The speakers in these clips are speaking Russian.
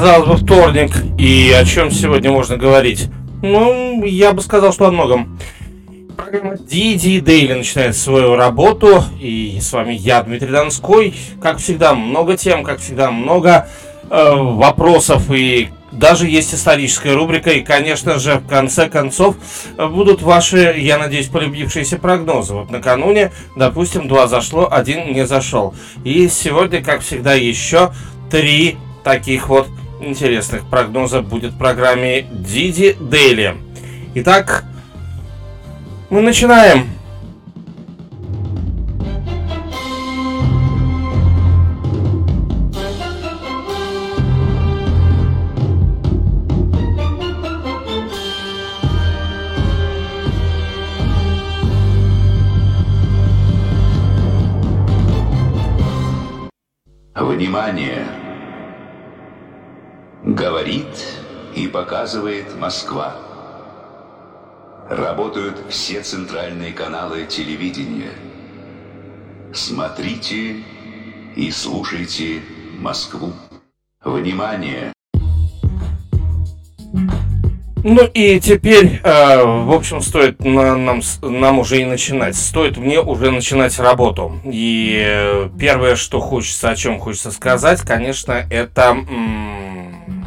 казалось бы, вторник. И о чем сегодня можно говорить? Ну, я бы сказал, что о многом. Программа DD Daily начинает свою работу. И с вами я, Дмитрий Донской. Как всегда, много тем, как всегда, много э, вопросов и даже есть историческая рубрика, и, конечно же, в конце концов будут ваши, я надеюсь, полюбившиеся прогнозы. Вот накануне, допустим, два зашло, один не зашел. И сегодня, как всегда, еще три таких вот интересных прогноза будет в программе Диди Дейли. Итак, мы начинаем. И показывает Москва. Работают все центральные каналы телевидения. Смотрите и слушайте Москву. Внимание! Ну и теперь, э, в общем, стоит на, нам, нам уже и начинать. Стоит мне уже начинать работу. И первое, что хочется, о чем хочется сказать, конечно, это м-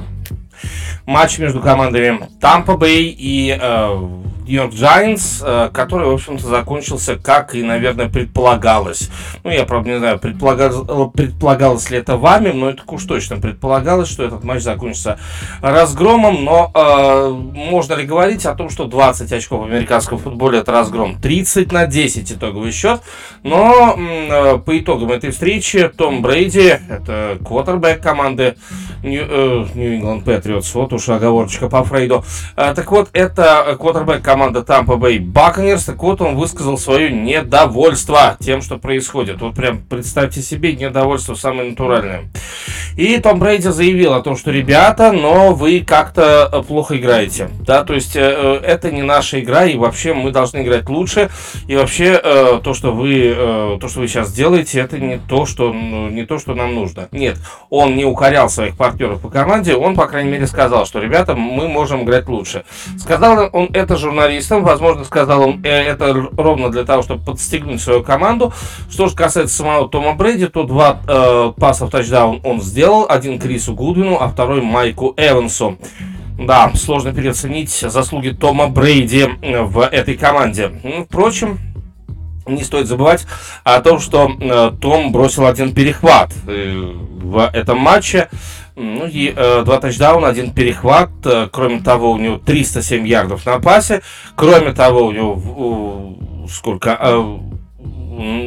матч между командами Tampa Bay и э, Нью-Йорк Giants, э, который, в общем-то, закончился, как и, наверное, предполагалось. Ну, я, правда, не знаю, предполагал, предполагалось ли это вами, но это уж точно предполагалось, что этот матч закончится разгромом, но э, можно ли говорить о том, что 20 очков в американском футболе это разгром? 30 на 10 итоговый счет, но э, по итогам этой встречи Том Брейди, это квотербек команды New, э, Patriots, вот уж оговорочка по Фрейду, э, так вот, это квотербек команда Tampa Bay Buccaneers, так вот он высказал свое недовольство тем, что происходит. Вот прям представьте себе недовольство самое натуральное. И Том Брейди заявил о том, что ребята, но вы как-то э, плохо играете. Да, то есть э, э, это не наша игра, и вообще мы должны играть лучше. И вообще то, что вы, то, что вы сейчас делаете, это не то, что, ну, не то, что нам нужно. Нет, он не укорял своих партнеров по команде, он, по крайней мере, сказал, что ребята, мы можем играть лучше. Сказал он это журналистам журналистам. Возможно, сказал он э, это ровно для того, чтобы подстегнуть свою команду. Что же касается самого Тома Брэди, то два э, паса в тачдаун он сделал. Один Крису Гудвину, а второй Майку Эвансу. Да, сложно переоценить заслуги Тома Брейди в этой команде. Ну, впрочем, не стоит забывать о том, что э, Том бросил один перехват э, в этом матче. Ну и э, два тачдауна, один перехват. Э, кроме того, у него 307 ярдов на пасе. Кроме того, у него э, сколько? Э,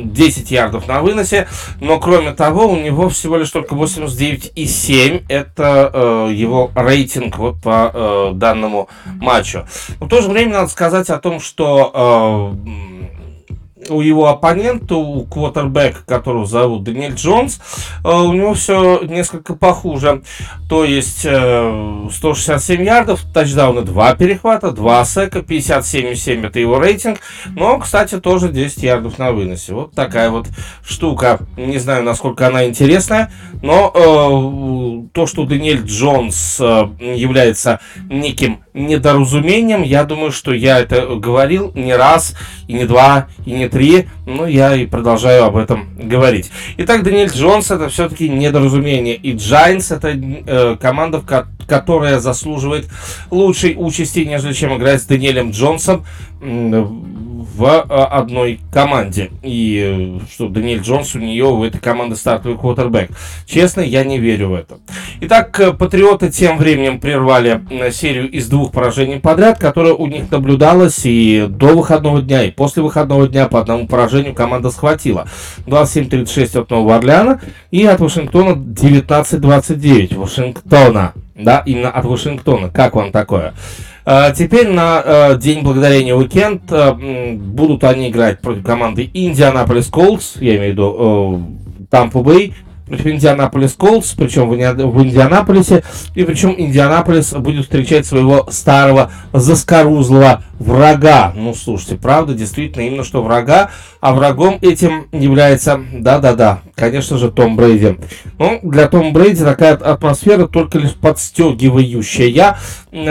10 ярдов на выносе, но кроме того у него всего лишь только 89,7 это э, его рейтинг вот по э, данному матчу. Но в то же время надо сказать о том, что э, у его оппонента, у квотербека, которого зовут Даниэль Джонс, э, у него все несколько похуже. То есть 167 э, ярдов, тачдауны 2 перехвата, 2 сека, 57,7 это его рейтинг. Но, кстати, тоже 10 ярдов на выносе. Вот такая вот штука. Не знаю, насколько она интересная, но э, то, что Даниэль Джонс является неким недоразумением, я думаю, что я это говорил не раз, и не два, и не три, но я и продолжаю об этом говорить. Итак, Даниэль Джонс это все-таки недоразумение, и Giants это э, команда, которая заслуживает лучшей участи, нежели чем играть с Даниэлем Джонсом в а, одной команде. И э, что Даниэль Джонс у нее в этой команде стартовый квотербек. Честно, я не верю в это. Итак, э, Патриоты тем временем прервали э, серию из двух поражений подряд, которая у них наблюдалась и до выходного дня, и после выходного дня по одному поражению команда схватила. 27-36 от Нового Орлеана и от Вашингтона 19-29. Вашингтона. Да, именно от Вашингтона. Как вам такое? А, теперь на а, День Благодарения уикенд а, будут они играть против команды Индианаполис Колдс, я имею в виду Тампу Бэй, против Индианаполис Колдс, причем в, Индианаполисе, и причем Индианаполис будет встречать своего старого заскорузлого врага. Ну, слушайте, правда, действительно, именно что врага, а врагом этим является, да-да-да, конечно же, Том Брейди. Ну, для Тома Брейди такая атмосфера только лишь подстегивающая,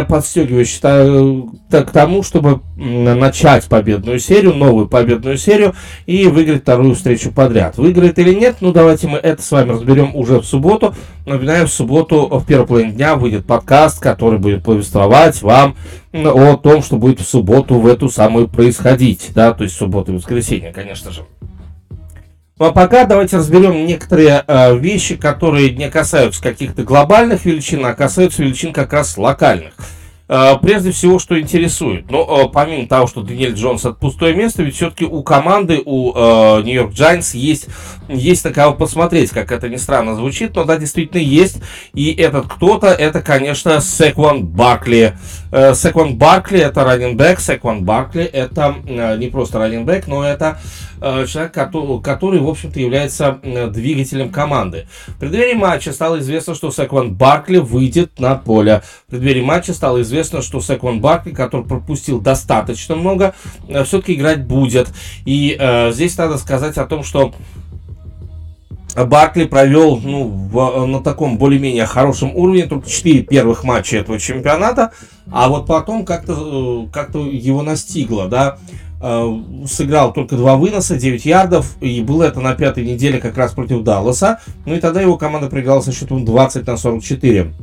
подстегивающая к тому, чтобы начать победную серию, новую победную серию и выиграть вторую встречу подряд. Выиграет или нет, ну, давайте мы это с вами разберем уже в субботу. Напоминаю, в субботу в первой половине дня выйдет подкаст, который будет повествовать вам о том, что будет в субботу в эту самую происходить, да, то есть субботу и воскресенье, конечно же. Ну а пока давайте разберем некоторые э, вещи, которые не касаются каких-то глобальных величин, а касаются величин как раз локальных. Э, прежде всего, что интересует. Но ну, э, помимо того, что Даниэль Джонс это пустое место, ведь все-таки у команды, у Нью-Йорк э, Giants есть, есть на кого посмотреть, как это ни странно звучит, но да, действительно есть. И этот кто-то, это, конечно, Секван Баркли. Секван Баркли это раненбэк, Секван Баркли это не просто раненбэк, но это человек, который, который, в общем-то, является двигателем команды. В преддверии матча стало известно, что Секван Баркли выйдет на поле. В преддверии матча стало известно, что Секвон Баркли, который пропустил достаточно много, э, все-таки играть будет. И э, здесь надо сказать о том, что Баркли провел ну, в, на таком более-менее хорошем уровне только 4 первых матча этого чемпионата, а вот потом как-то э, как его настигло, да, э, сыграл только два выноса, 9 ярдов, и было это на пятой неделе как раз против Далласа, ну и тогда его команда проиграла со счетом 20 на 44.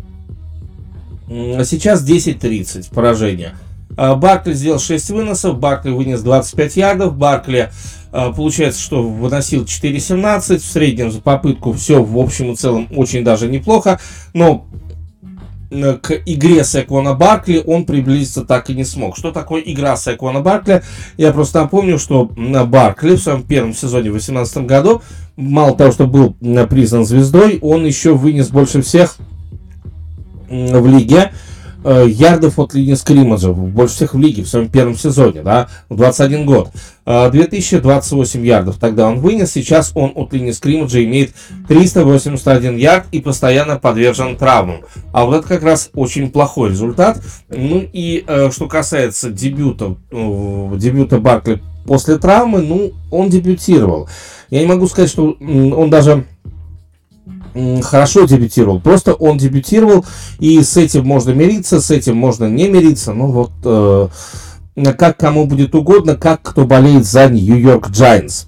Сейчас 10-30 поражение. А, Баркли сделал 6 выносов, Баркли вынес 25 ярдов, Баркли а, получается, что выносил 4.17, в среднем за попытку все в общем и целом очень даже неплохо, но к игре Секвона Баркли он приблизиться так и не смог. Что такое игра Секвона Баркли? Я просто напомню, что Баркли в своем первом сезоне в 2018 году, мало того, что был признан звездой, он еще вынес больше всех в лиге э, ярдов от линии скриммаджа, больше всех в лиге в своем первом сезоне, да, в 21 год. 2028 э, ярдов тогда он вынес, сейчас он от линии скриммаджа имеет 381 ярд и постоянно подвержен травмам. А вот это как раз очень плохой результат. Ну и э, что касается дебюта, дебюта Баркли после травмы, ну, он дебютировал. Я не могу сказать, что он даже хорошо дебютировал. Просто он дебютировал, и с этим можно мириться, с этим можно не мириться. Ну вот, э, как кому будет угодно, как кто болеет за Нью-Йорк Giants.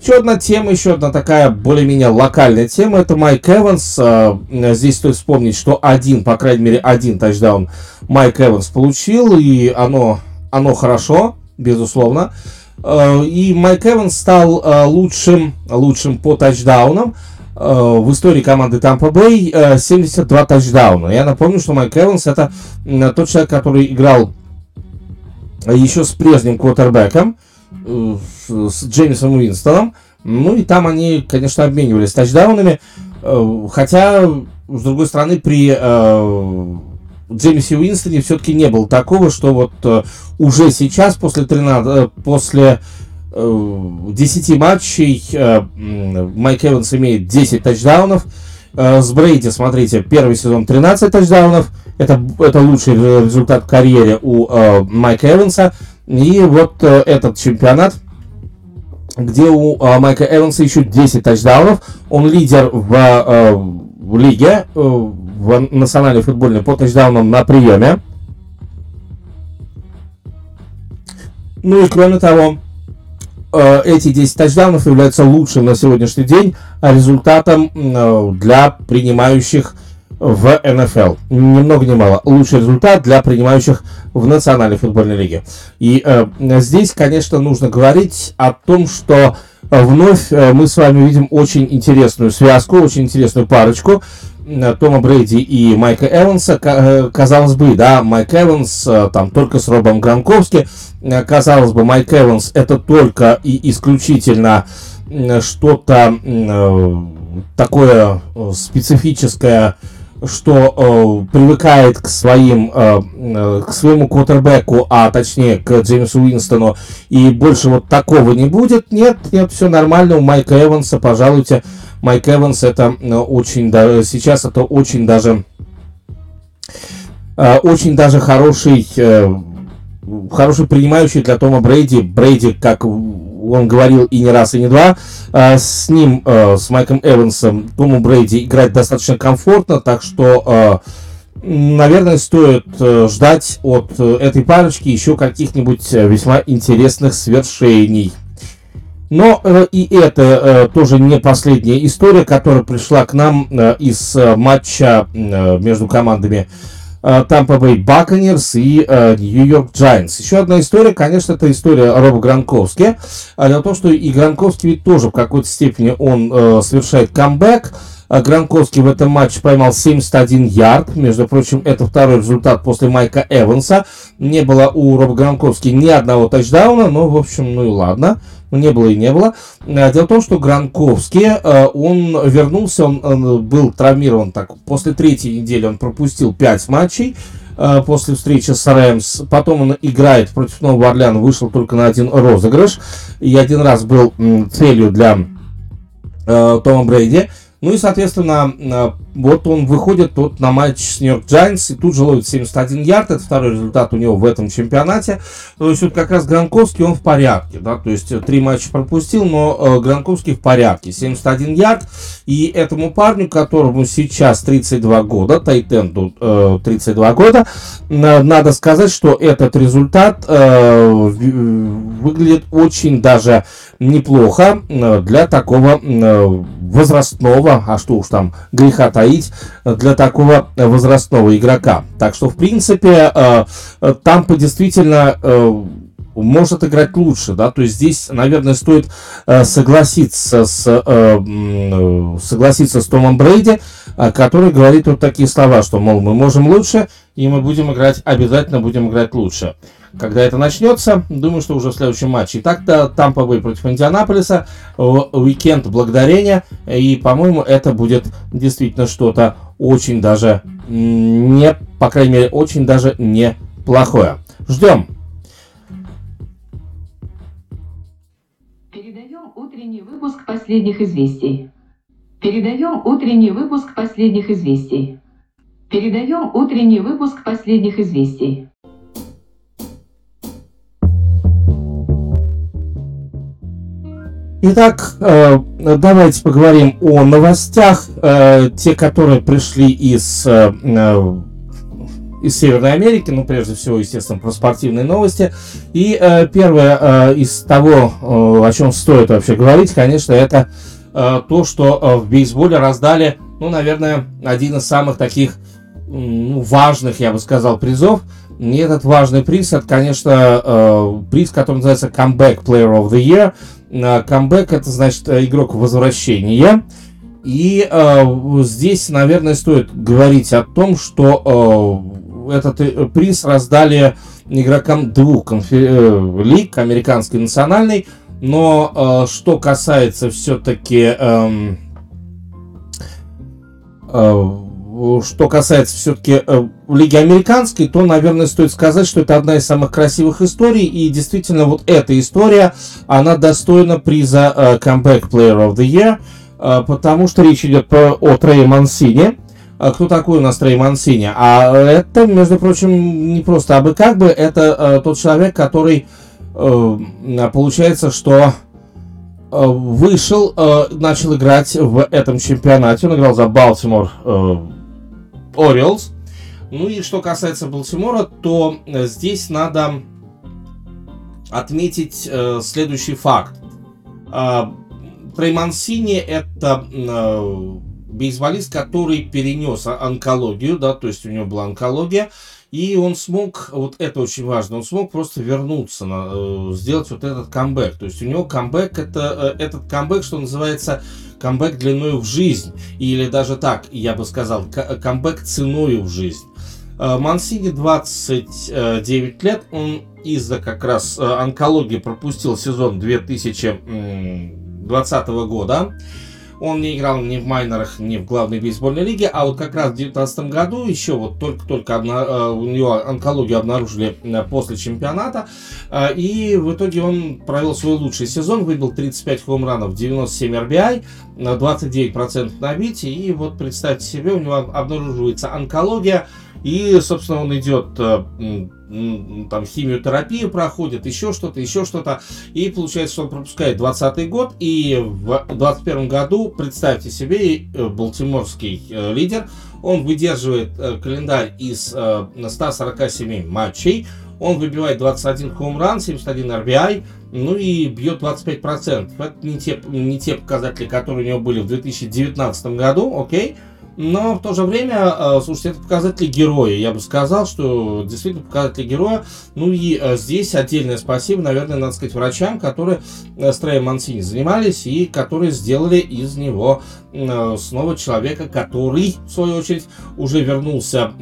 Еще одна тема, еще одна такая более-менее локальная тема, это Майк Эванс. Э, здесь стоит вспомнить, что один, по крайней мере, один тачдаун Майк Эванс получил, и оно, оно хорошо, безусловно. Э, и Майк Эванс стал э, лучшим, лучшим по тачдаунам. Э, в истории команды Tampa Bay 72 э, тачдауна. Я напомню, что Майк Эванс это тот человек, который играл еще с прежним квотербеком, э, с Джеймисом Уинстоном. Ну и там они, конечно, обменивались тачдаунами. Хотя, с другой стороны, при Джеймисе Уинстоне все-таки не было такого, что вот уже сейчас, после, 13, после 10 э, матчей э, Майк Эванс имеет 10 тачдаунов. Э, с Брейди, смотрите, первый сезон 13 тачдаунов. Это, это лучший результат в карьере у Майка Эванса. И вот этот чемпионат, где у Майка Эванса еще 10 тачдаунов. Он лидер в, в лиге, в национальной футбольной по тачдаунам на приеме. Ну и кроме того, эти 10 тачдаунов являются лучшим на сегодняшний день результатом э, для принимающих в НФЛ. Ни много ни мало. Лучший результат для принимающих в Национальной футбольной лиге. И э, здесь, конечно, нужно говорить о том, что вновь э, мы с вами видим очень интересную связку, очень интересную парочку. Тома Брейди и Майка Эванса, казалось бы, да, Майк Эванс там только с Робом Гранковски, Э, казалось бы, Майк Эванс это только и исключительно что-то э, такое э, специфическое, что э, привыкает к своим э, к своему квотербеку, а точнее к Джеймсу Уинстону, и больше вот такого не будет. Нет, нет, все нормально. У Майка Эванса, пожалуйте, Майк Эванс это очень да, сейчас это очень даже э, очень даже хороший хороший принимающий для Тома Брейди. Брейди, как он говорил и не раз, и не два, э, с ним, э, с Майком Эвансом, Тому Брейди играть достаточно комфортно, так что, э, наверное, стоит ждать от этой парочки еще каких-нибудь весьма интересных свершений. Но и это тоже не последняя история, которая пришла к нам из матча между командами Тампа Бэй Баконерс и Нью-Йорк Giants. Еще одна история, конечно, это история Роба Гранковски. А дело в том, что и Гранковский ведь тоже в какой-то степени он э, совершает камбэк. А Гранковский в этом матче поймал 71 ярд. Между прочим, это второй результат после Майка Эванса. Не было у Роба Гранковски ни одного тачдауна, но, в общем, ну и ладно. Не было и не было. А, дело в том, что Гранковский, э, он вернулся, он, был травмирован так. После третьей недели он пропустил 5 матчей э, после встречи с Рэмс. Потом он играет против Нового Орлеана, вышел только на один розыгрыш. И один раз был целью для э, Тома Брейди. Ну и, соответственно, вот он выходит тут на матч с Нью-Йорк Giants и тут же ловит 71 ярд. Это второй результат у него в этом чемпионате. То есть вот как раз Гранковский, он в порядке. Да? То есть три матча пропустил, но э, Гранковский в порядке. 71 ярд. И этому парню, которому сейчас 32 года, Тайтенду э, 32 года, э, надо сказать, что этот результат э, выглядит очень даже неплохо э, для такого э, возрастного, а что уж там греха таить, для такого возрастного игрока. Так что, в принципе, э, Тампа действительно может играть лучше, да, то есть здесь, наверное, стоит согласиться с, согласиться с Томом Брейди, который говорит вот такие слова, что, мол, мы можем лучше, и мы будем играть, обязательно будем играть лучше когда это начнется. Думаю, что уже в следующем матче. Итак-то Тампа Бэй против Индианаполиса. Уикенд благодарения. И, по-моему, это будет действительно что-то очень даже не, по крайней мере, очень даже неплохое. Ждем. Передаем утренний выпуск последних известий. Передаем утренний выпуск последних известий. Передаем утренний выпуск последних известий. Итак, э, давайте поговорим о новостях, э, те, которые пришли из, э, из Северной Америки, ну, прежде всего, естественно, про спортивные новости. И первое из того, о чем стоит вообще говорить, конечно, это то, что в бейсболе раздали, ну, наверное, один из самых таких ну, важных, я бы сказал, призов. И этот важный приз, это, конечно, приз, который называется Comeback Player of the Year – камбэк это значит э, игрок возвращения. И э, здесь, наверное, стоит говорить о том, что э, этот э, приз раздали игрокам двух э, лиг, американской национальной. Но э, что касается все-таки... Э, э, что касается все-таки э, Лиги Американской, то, наверное, стоит сказать, что это одна из самых красивых историй. И действительно, вот эта история, она достойна приза э, Comeback Player of the Year, э, потому что речь идет о Трее Мансине. А кто такой у нас Трей Мансини? А это, между прочим, не просто абы как бы, это э, тот человек, который, э, получается, что э, вышел, э, начал играть в этом чемпионате. Он играл за Балтимор э, Orioles. Ну и что касается Балтимора, то э, здесь надо отметить э, следующий факт. Э, Трей Мансини это э, бейсболист, который перенес онкологию, да, то есть у него была онкология, и он смог, вот это очень важно, он смог просто вернуться, на, э, сделать вот этот камбэк. То есть у него камбэк, это, э, этот камбэк, что называется, камбэк длиною в жизнь. Или даже так, я бы сказал, камбэк ценою в жизнь. Э, Мансини 29 лет, он из-за как раз онкологии пропустил сезон 2020 года. Он не играл ни в майнерах, ни в главной бейсбольной лиге, а вот как раз в 2019 году еще вот только-только обна... Э, у него онкологию обнаружили э, после чемпионата, э, и в итоге он провел свой лучший сезон, выбил 35 хомранов, 97 RBI, 29% набития, и вот представьте себе, у него обнаруживается онкология, И, собственно, он идет э, там химиотерапию проходит, еще что-то, еще что-то. И получается, что он пропускает 20 год. И в 21 году, представьте себе, э, балтиморский э, лидер, он выдерживает календарь из 147 матчей. Он выбивает 21 хоумран, 71 RBI, ну и бьет 25%. Это не те, не те показатели, которые у него были в 2019 году, окей. Но в то же время, э, слушайте, это показатели героя. Я бы сказал, что действительно показатели героя. Ну и э, здесь отдельное спасибо, наверное, надо сказать, врачам, которые э, с Треем Мансини занимались и которые сделали из него снова человека, который, в свою очередь, уже вернулся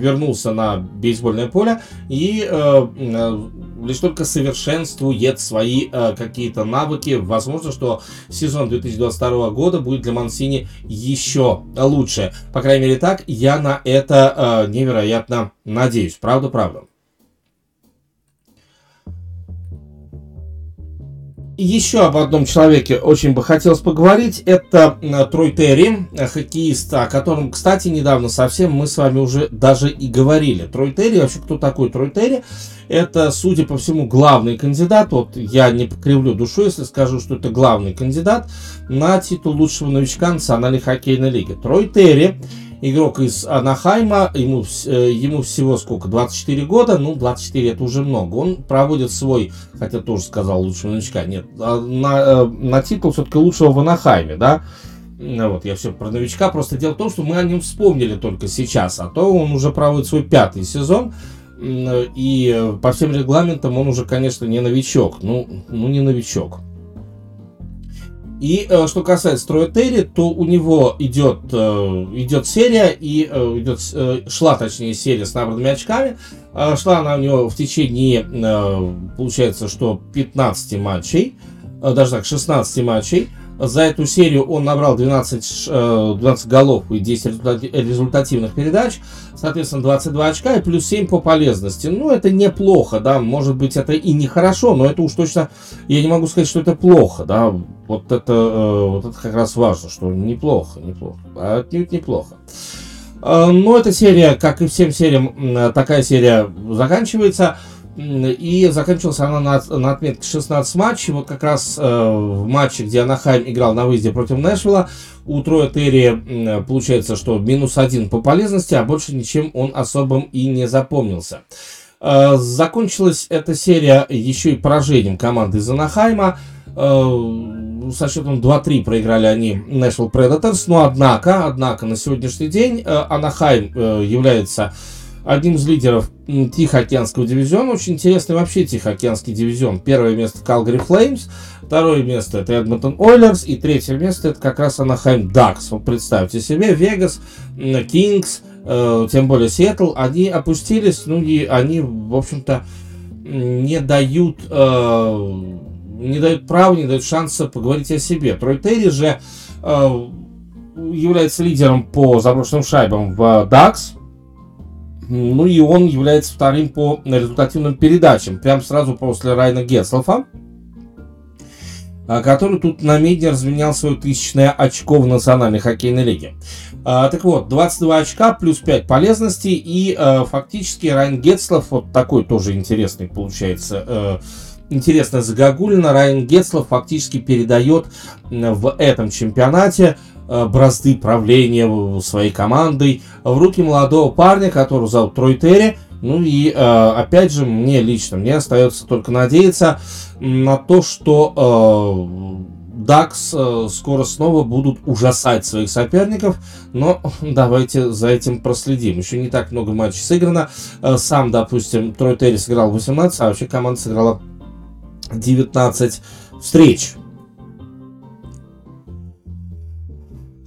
вернулся на бейсбольное поле и э, э, лишь только совершенствует свои э, какие-то навыки. Возможно, что сезон 2022 года будет для Мансини еще лучше. По крайней мере так, я на это невероятно надеюсь. Правда, правда. Еще об одном человеке очень бы хотелось поговорить. Это э, Трой Терри, э, хоккеист, о котором, кстати, недавно совсем мы с вами уже даже и говорили. Трой Терри, вообще кто такой Трой Терри? Это, судя по всему, главный кандидат. Вот я не покривлю душу, если скажу, что это главный кандидат на титул лучшего новичка Национальной хоккейной лиги. Трой Терри игрок из Анахайма, ему, э, ему всего сколько, 24 года, ну, 24 это уже много. Он проводит свой, хотя тоже сказал лучшего новичка, нет, а на, э, на титул все-таки лучшего в Анахайме, да. Вот, я все про новичка, просто дело в том, что мы о нем вспомнили только сейчас, а то он уже проводит свой пятый сезон, и по всем регламентам он уже, конечно, не новичок, ну, ну не новичок. И э, что касается Троя Терри, то у него идет, э, идет серия, и э, идет, э, шла точнее серия с набранными очками. Э, шла она у него в течение, э, получается, что 15 матчей, э, даже так, 16 матчей. За эту серию он набрал 12, 12 э, голов и 10 результативных передач, соответственно, 22 очка и плюс 7 по полезности. Ну, это неплохо, да, может быть, это и нехорошо, но это уж точно, я не могу сказать, что это плохо, да, вот это, э, вот это как раз важно, что неплохо, неплохо, а отнюдь неплохо. Э, но эта серия, как и всем сериям, такая серия заканчивается. И заканчивалась она на, на отметке 16 матчей. Вот как раз э, в матче, где Анахайм играл на выезде против Нэшвилла, у Троя Терри э, получается, что минус один по полезности, а больше ничем он особым и не запомнился. Э, закончилась эта серия еще и поражением команды из Анахайма. Э, со счетом 2-3 проиграли они Nashville Predators. Но однако, однако на сегодняшний день э, Анахайм э, является одним из лидеров Тихоокеанского дивизиона. Очень интересный вообще Тихоокеанский дивизион. Первое место Calgary Flames, второе место это Edmonton Oilers, и третье место это как раз Anaheim Ducks. Вот представьте себе, Вегас, Kings, э, тем более Сиэтл, они опустились, ну и они, в общем-то, не дают, э, не дают права, не дают шанса поговорить о себе. Трой Терри же э, является лидером по заброшенным шайбам в Ducks, ну и он является вторым по результативным передачам, прям сразу после Райна Гетслофа, а, который тут на медне разменял свое тысячное очко в Национальной хоккейной лиге. А, так вот, 22 очка плюс 5 полезностей и а, фактически Райан Гетслов, вот такой тоже интересный получается, а, интересная загогулина, Райан Гетслов фактически передает в этом чемпионате бразды правления своей командой в руки молодого парня, которого зовут Трой Терри. Ну и э, опять же, мне лично, мне остается только надеяться на то, что Дакс скоро снова будут ужасать своих соперников, но давайте за этим проследим. Еще не так много матчей сыграно. Э, сам, допустим, Трой Терри сыграл 18, а вообще команда сыграла 19 встреч.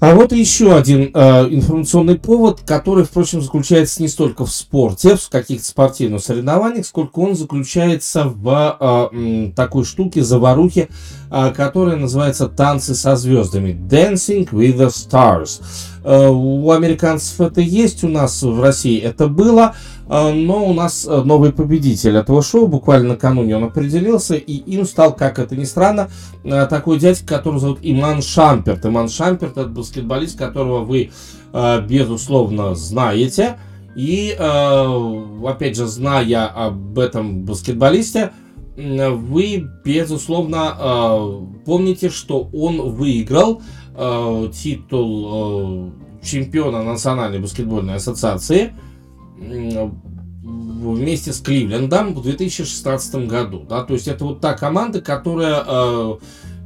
А вот еще один э, информационный повод, который, впрочем, заключается не столько в спорте, в каких-то спортивных соревнованиях, сколько он заключается в э, такой штуке, заварухе, э, которая называется «Танцы со звездами» Dancing with the Stars. Э, у американцев это есть, у нас в России это было. А, но у нас э, новый победитель этого шоу, буквально накануне он определился, и им стал, как это ни странно, э, такой дядька, которого зовут Иман Шамперт. Иман Шамперт это баскетболист, которого вы, э, безусловно, знаете. И, опять же, зная об этом баскетболисте, вы, безусловно, помните, что он выиграл титул чемпиона Национальной баскетбольной ассоциации – вместе с Кливлендом в 2016 году. Да? То есть это вот та команда, которая э,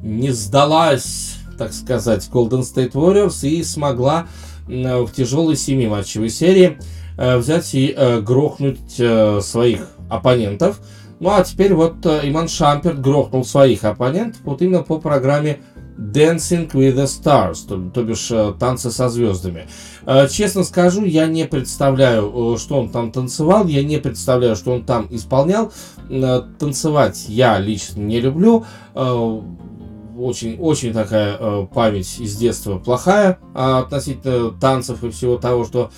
не сдалась, так сказать, Golden State Warriors и смогла э, в тяжелой семиматчевой серии э, взять и э, грохнуть э, своих оппонентов. Ну а теперь вот э, Иман Шамперт грохнул своих оппонентов вот именно по программе Dancing with the Stars, то, то бишь э, танцы со звездами. Э, честно скажу, я не представляю, э, что он там танцевал, я не представляю, что он там исполнял. Танцевать я лично не люблю. Очень, очень такая память из детства плохая относительно танцев и всего того, что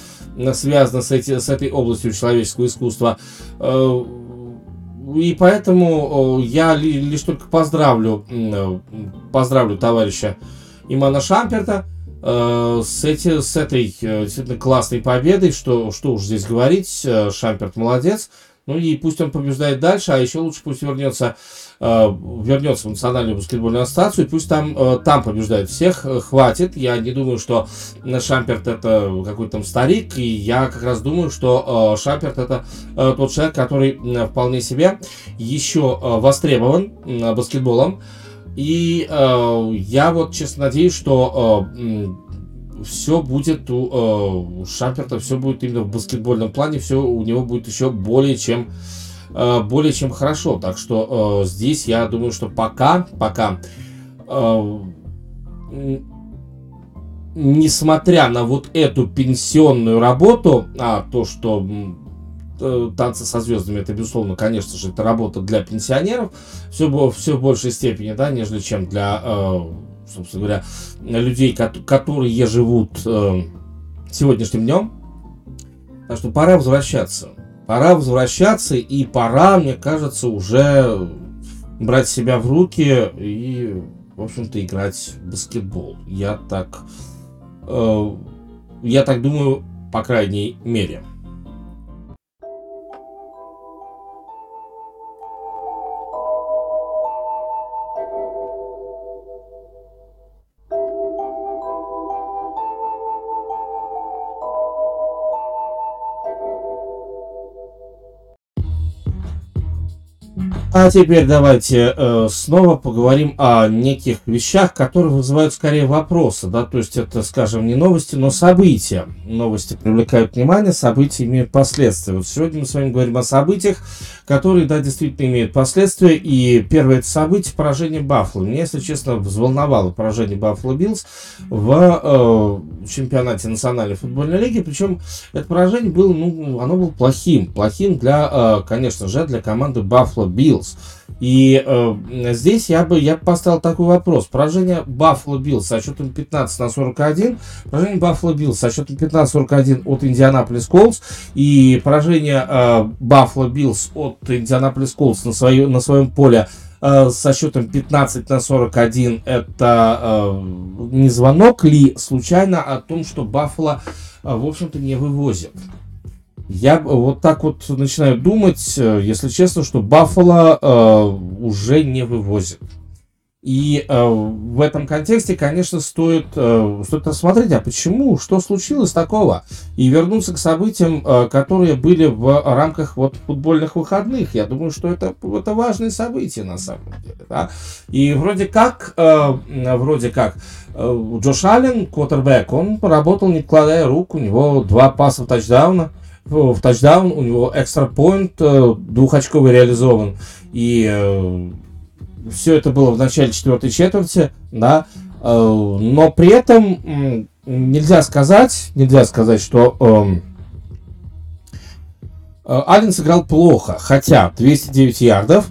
связано с, эти, с этой областью человеческого искусства. И поэтому я лишь только поздравлю, поздравлю товарища Имана Шамперта э, с, эти, с этой э, действительно классной победой, что, что уж здесь говорить, э, Шамперт молодец. Ну и пусть он побеждает дальше, а еще лучше пусть вернется, э, вернется в Национальную баскетбольную ассоциацию, и пусть там, э, там побеждает всех, э, хватит. Я не думаю, что Шамперт это какой-то там старик, и я как раз думаю, что э, Шамперт это э, тот человек, который э, вполне себе еще э, востребован э, баскетболом. И э, я вот честно надеюсь, что э, все будет у, э, Шамперта, все будет именно в баскетбольном плане, все у него будет еще более чем э, более чем хорошо. Так что э, здесь я думаю, что пока, пока, э, несмотря на вот эту пенсионную работу, а то, что э, танцы со звездами, это, безусловно, конечно же, это работа для пенсионеров, все, все в большей степени, да, нежели чем для э, собственно говоря, людей, которые живут э, сегодняшним днем. Так что пора возвращаться. Пора возвращаться, и пора, мне кажется, уже брать себя в руки и, в общем-то, играть в баскетбол. Я так, э, я так думаю, по крайней мере. А теперь давайте э, снова поговорим о неких вещах, которые вызывают скорее вопросы, да, то есть это, скажем, не новости, но события. Новости привлекают внимание, события имеют последствия. Вот сегодня мы с вами говорим о событиях, которые, да, действительно имеют последствия, и первое это событие поражение Баффало. Меня, если честно, взволновало поражение Баффало Биллс в э, чемпионате Национальной футбольной лиги, причем это поражение было, ну, оно было плохим, плохим для, э, конечно же, для команды Баффало Биллс. Биллс. И э, здесь я бы я поставил такой вопрос. Поражение Баффало Биллс со счетом 15 на 41. Поражение Баффало Биллс со счетом 15-41 от Индианаполис Колтс. И поражение э, Биллс от Индианаполис Колтс на, свое, на своем поле э, со счетом 15 на 41 это э, не звонок ли случайно о том, что Баффало, э, в общем-то, не вывозит. Я вот так вот начинаю думать, э, если честно, что Баффало э, уже не вывозит. И э, в этом контексте, конечно, стоит, э, стоит рассмотреть, а почему, что случилось такого, и вернуться к событиям, э, которые были в рамках вот футбольных выходных. Я думаю, что это, это важные события на самом деле. Да? И вроде как, э, вроде как, э, Джош Аллен, квотербек, он поработал, не вкладая рук, у него два паса тачдауна, в тачдаун, у него экстра поинт э, двухочковый реализован. И э, все это было в начале четвертой четверти, да. Э, но при этом нельзя сказать, нельзя сказать, что эм, Аллен сыграл плохо, хотя 209 ярдов,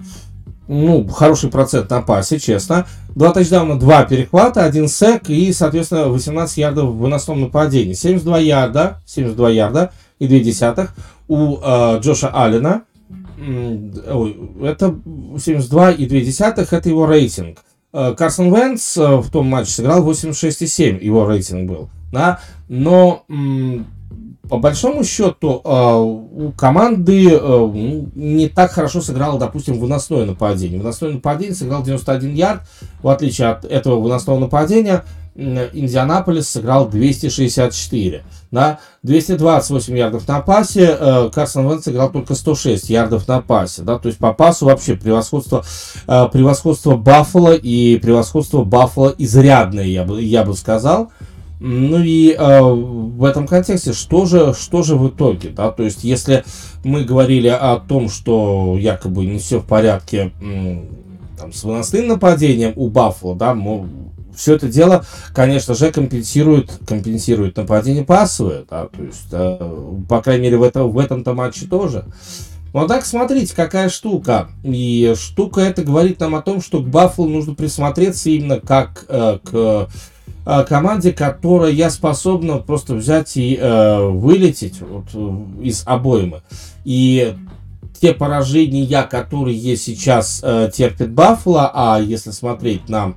ну, хороший процент на пасе, честно. Два тачдауна, два перехвата, один сек и, соответственно, 18 ярдов в выносном нападении. 72 ярда, 72 ярда, и 2 десятых у э, Джоша Аллена это 72,2, это его рейтинг. Э, Карсон Венс э, в том матче сыграл 86,7, его рейтинг был. Да? Но по большому счету э, у команды не так хорошо сыграло, допустим, выносное нападение. Выносное нападение сыграл 91 ярд, в отличие от этого выносного нападения Индианаполис сыграл 264. Да? 228 ярдов на пасе, э, Карсон Венс сыграл только 106 ярдов на пасе. Да? То есть по пасу вообще превосходство, э, превосходство Баффала и превосходство Баффала изрядное, я бы, я бы сказал. Ну и э, в этом контексте, что же, что же в итоге, да, то есть если мы говорили о том, что якобы не все в порядке там, с выносным нападением у Баффала, да, все это дело, конечно же, компенсирует, компенсирует нападение пасовое, да, то есть, э, по крайней мере, в, это, в этом-то матче тоже. Ну а так, смотрите, какая штука. И штука это говорит нам о том, что к Баффалу нужно присмотреться именно как э, к э, команде, которая способна просто взять и э, вылететь вот, э, из обоймы. И те поражения, которые сейчас э, терпит Баффало, а если смотреть на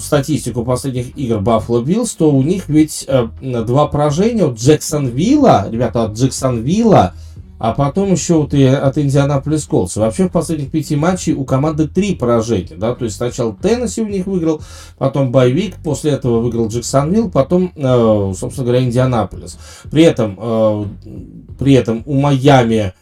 статистику последних игр Buffalo Bills, то у них ведь э, два поражения от Джексонвилла, ребята, от Джексонвилла, а потом еще вот и от Индианаполис Колс. Вообще в последних пяти матчей у команды три поражения, да, то есть сначала Теннесси у них выиграл, потом Байвик, после этого выиграл Джексонвилл, потом, э, собственно говоря, Индианаполис. При этом, э, при этом у Майами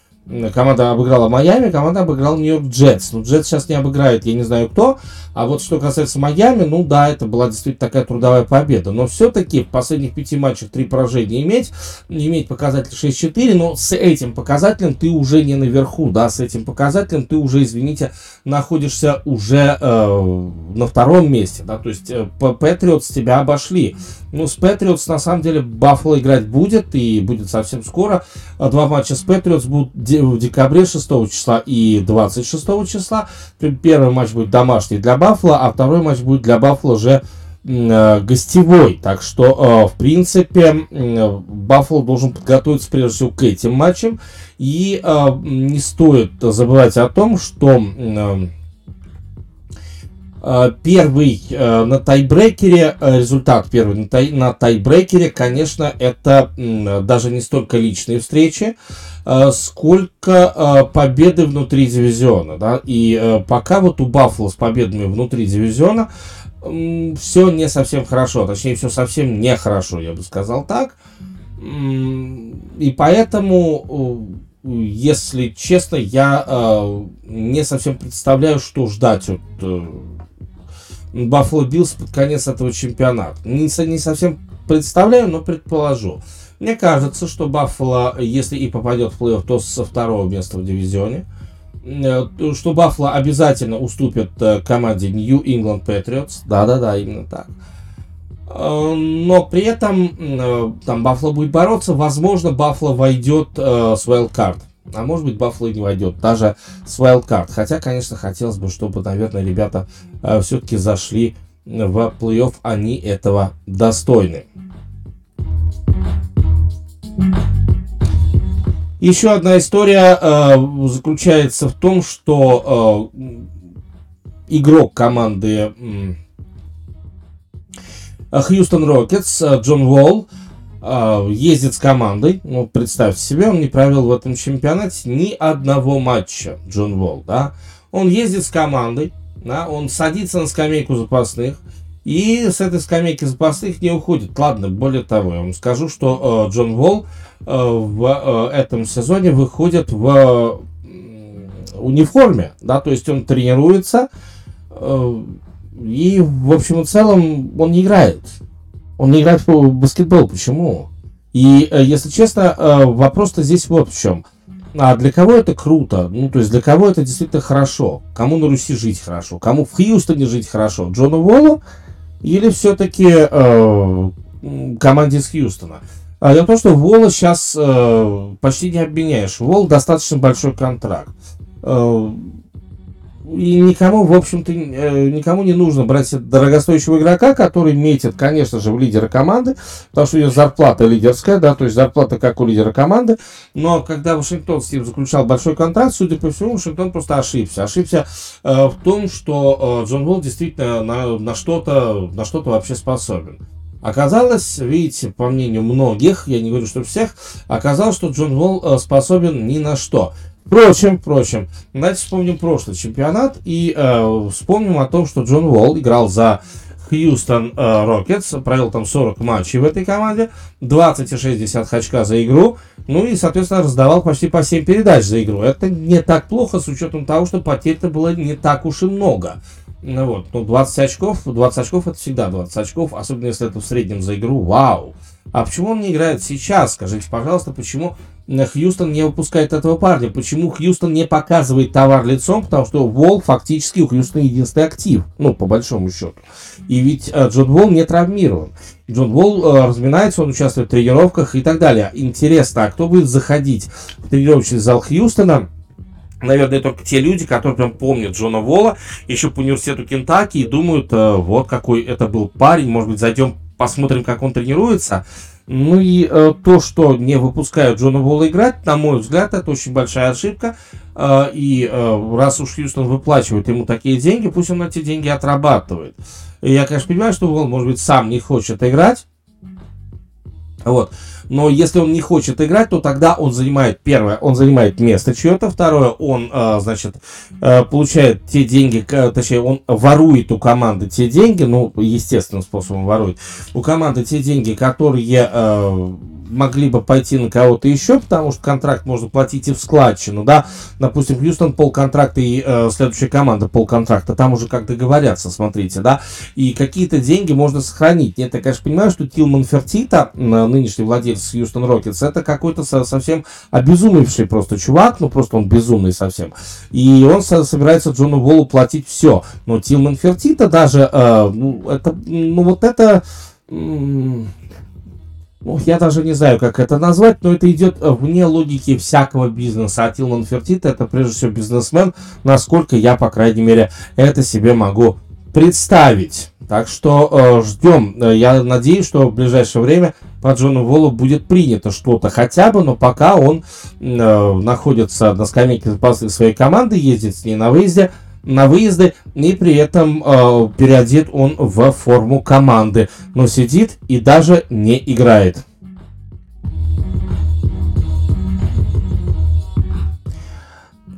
команда обыграла Майами, команда обыграла Нью-Йорк Джетс. Ну, Джетс сейчас не обыграет, я не знаю кто. А вот что касается Майами, ну да, это была действительно такая трудовая победа. Но все-таки в последних пяти матчах три поражения иметь, иметь показатель 6-4, но с этим показателем ты уже не наверху, да, с этим показателем ты уже, извините, находишься уже э, на втором месте, да, то есть э, Патриотс тебя обошли. Ну, с Патриотс на самом деле Баффало играть будет, и будет совсем скоро. Два матча с Патриотс будут в декабре 6 числа и 26 числа. Первый матч будет домашний для Баффало, а второй матч будет для Баффало уже э, гостевой. Так что, э, в принципе, Баффало должен подготовиться прежде всего к этим матчам. И э, не стоит забывать о том, что Первый на тайбрекере, результат первый на, тай, на тайбрекере, конечно, это даже не столько личные встречи, Э, сколько э, победы внутри дивизиона. Да? И э, пока вот у Баффало с победами внутри дивизиона все не совсем хорошо, точнее все совсем нехорошо, я бы сказал так. И поэтому, если честно, я не совсем представляю, что ждать от Баффало Биллс под конец этого чемпионата. Не, не совсем представляю, но предположу. Мне кажется, что Баффало, если и попадет в плей-офф, то со второго места в дивизионе. Э, что Баффало обязательно уступит э, команде New England Patriots. Да-да-да, именно так. Э, но при этом там Баффало будет бороться. Возможно, Баффало войдет с wildcard. А может быть, Баффало не войдет даже с wildcard. Хотя, конечно, хотелось бы, чтобы, наверное, ребята все-таки зашли в плей-офф. Они этого достойны. Еще одна история э, заключается в том, что э, игрок команды Хьюстон Рокетс э, Джон Уолл э, ездит с командой. Ну, представьте себе, он не провел в этом чемпионате ни одного матча, Джон Уолл, да. Он ездит с командой, да, он садится на скамейку запасных, и с этой скамейки запасных не уходит. Ладно, более того, я вам скажу, что э, Джон Волл э, в э, этом сезоне выходит в э, униформе, да, то есть он тренируется, э, и в общем и целом он не играет. Он не играет в баскетбол. Почему? И, э, если честно, э, вопрос-то здесь вот в чем. А для кого это круто? Ну, то есть для кого это действительно хорошо? Кому на Руси жить хорошо? Кому в Хьюстоне жить хорошо? Джону Волу или все-таки э, команде из Хьюстона? А дело в том, что Вола сейчас э, почти не обменяешь. Вол достаточно большой контракт. Э, и никому, в общем-то, э, никому не нужно брать дорогостоящего игрока, который метит, конечно же, в лидера команды, потому что ее зарплата лидерская, да, то есть зарплата как у лидера команды. Но когда Вашингтон с ним заключал большой контракт, судя по всему, Вашингтон просто ошибся. Ошибся э, в том, что э, Джон Уолл действительно на, на что-то на что-то вообще способен. Оказалось, видите, по мнению многих, я не говорю, что всех, оказалось, что Джон Уолл э, способен ни на что. Впрочем, впрочем, давайте вспомним прошлый чемпионат и э, вспомним о том, что Джон Уолл играл за Хьюстон э, Рокетс, провел там 40 матчей в этой команде, 20,6 очка за игру, ну и, соответственно, раздавал почти по 7 передач за игру. Это не так плохо с учетом того, что потерь-то было не так уж и много. Ну вот, ну 20 очков, 20 очков это всегда 20 очков, особенно если это в среднем за игру, вау. А почему он не играет сейчас? Скажите, пожалуйста, почему Хьюстон не выпускает этого парня? Почему Хьюстон не показывает товар лицом? Потому что Волл фактически у Хьюстона единственный актив, ну, по большому счету. И ведь э, Джон Волл не травмирован. Джон Волл э, разминается, он участвует в тренировках и так далее. Интересно, а кто будет заходить в тренировочный зал Хьюстона? Наверное, только те люди, которые прям помнят Джона Волла еще по университету Кентаки и думают, э, вот какой это был парень, может быть, зайдем посмотрим, как он тренируется. Ну и э, то, что не выпускают Джона Волла играть, на мой взгляд, это очень большая ошибка. Э, и э, раз уж Хьюстон выплачивает ему такие деньги, пусть он эти деньги отрабатывает. И я, конечно, понимаю, что Волл, может быть, сам не хочет играть. Вот. Но если он не хочет играть, то тогда он занимает, первое, он занимает место чье-то, второе, он, э, значит, э, получает те деньги, точнее, он ворует у команды те деньги, ну, естественным способом ворует, у команды те деньги, которые э, могли бы пойти на кого-то еще, потому что контракт можно платить и в складчину, да, допустим, Хьюстон полконтракта и э, следующая команда полконтракта, там уже как договорятся, смотрите, да, и какие-то деньги можно сохранить. Нет, я, конечно, понимаю, что Тилман Фертита, нынешний владелец Хьюстон Рокетс, это какой-то со совсем обезумевший просто чувак, ну просто он безумный совсем, и он со собирается Джону Волу платить все, но Тилман Фертита даже, э, ну, это, ну вот это ну, я даже не знаю, как это назвать, но это идет вне логики всякого бизнеса. А Тилман Фертит это прежде всего бизнесмен, насколько я, по крайней мере, это себе могу представить. Так что э, ждем. Я надеюсь, что в ближайшее время по Джону Волу будет принято что-то хотя бы, но пока он э, находится на скамейке запасных своей команды, ездит с ней на выезде, на выезды, и при этом э, переодет он в форму команды, но сидит и даже не играет.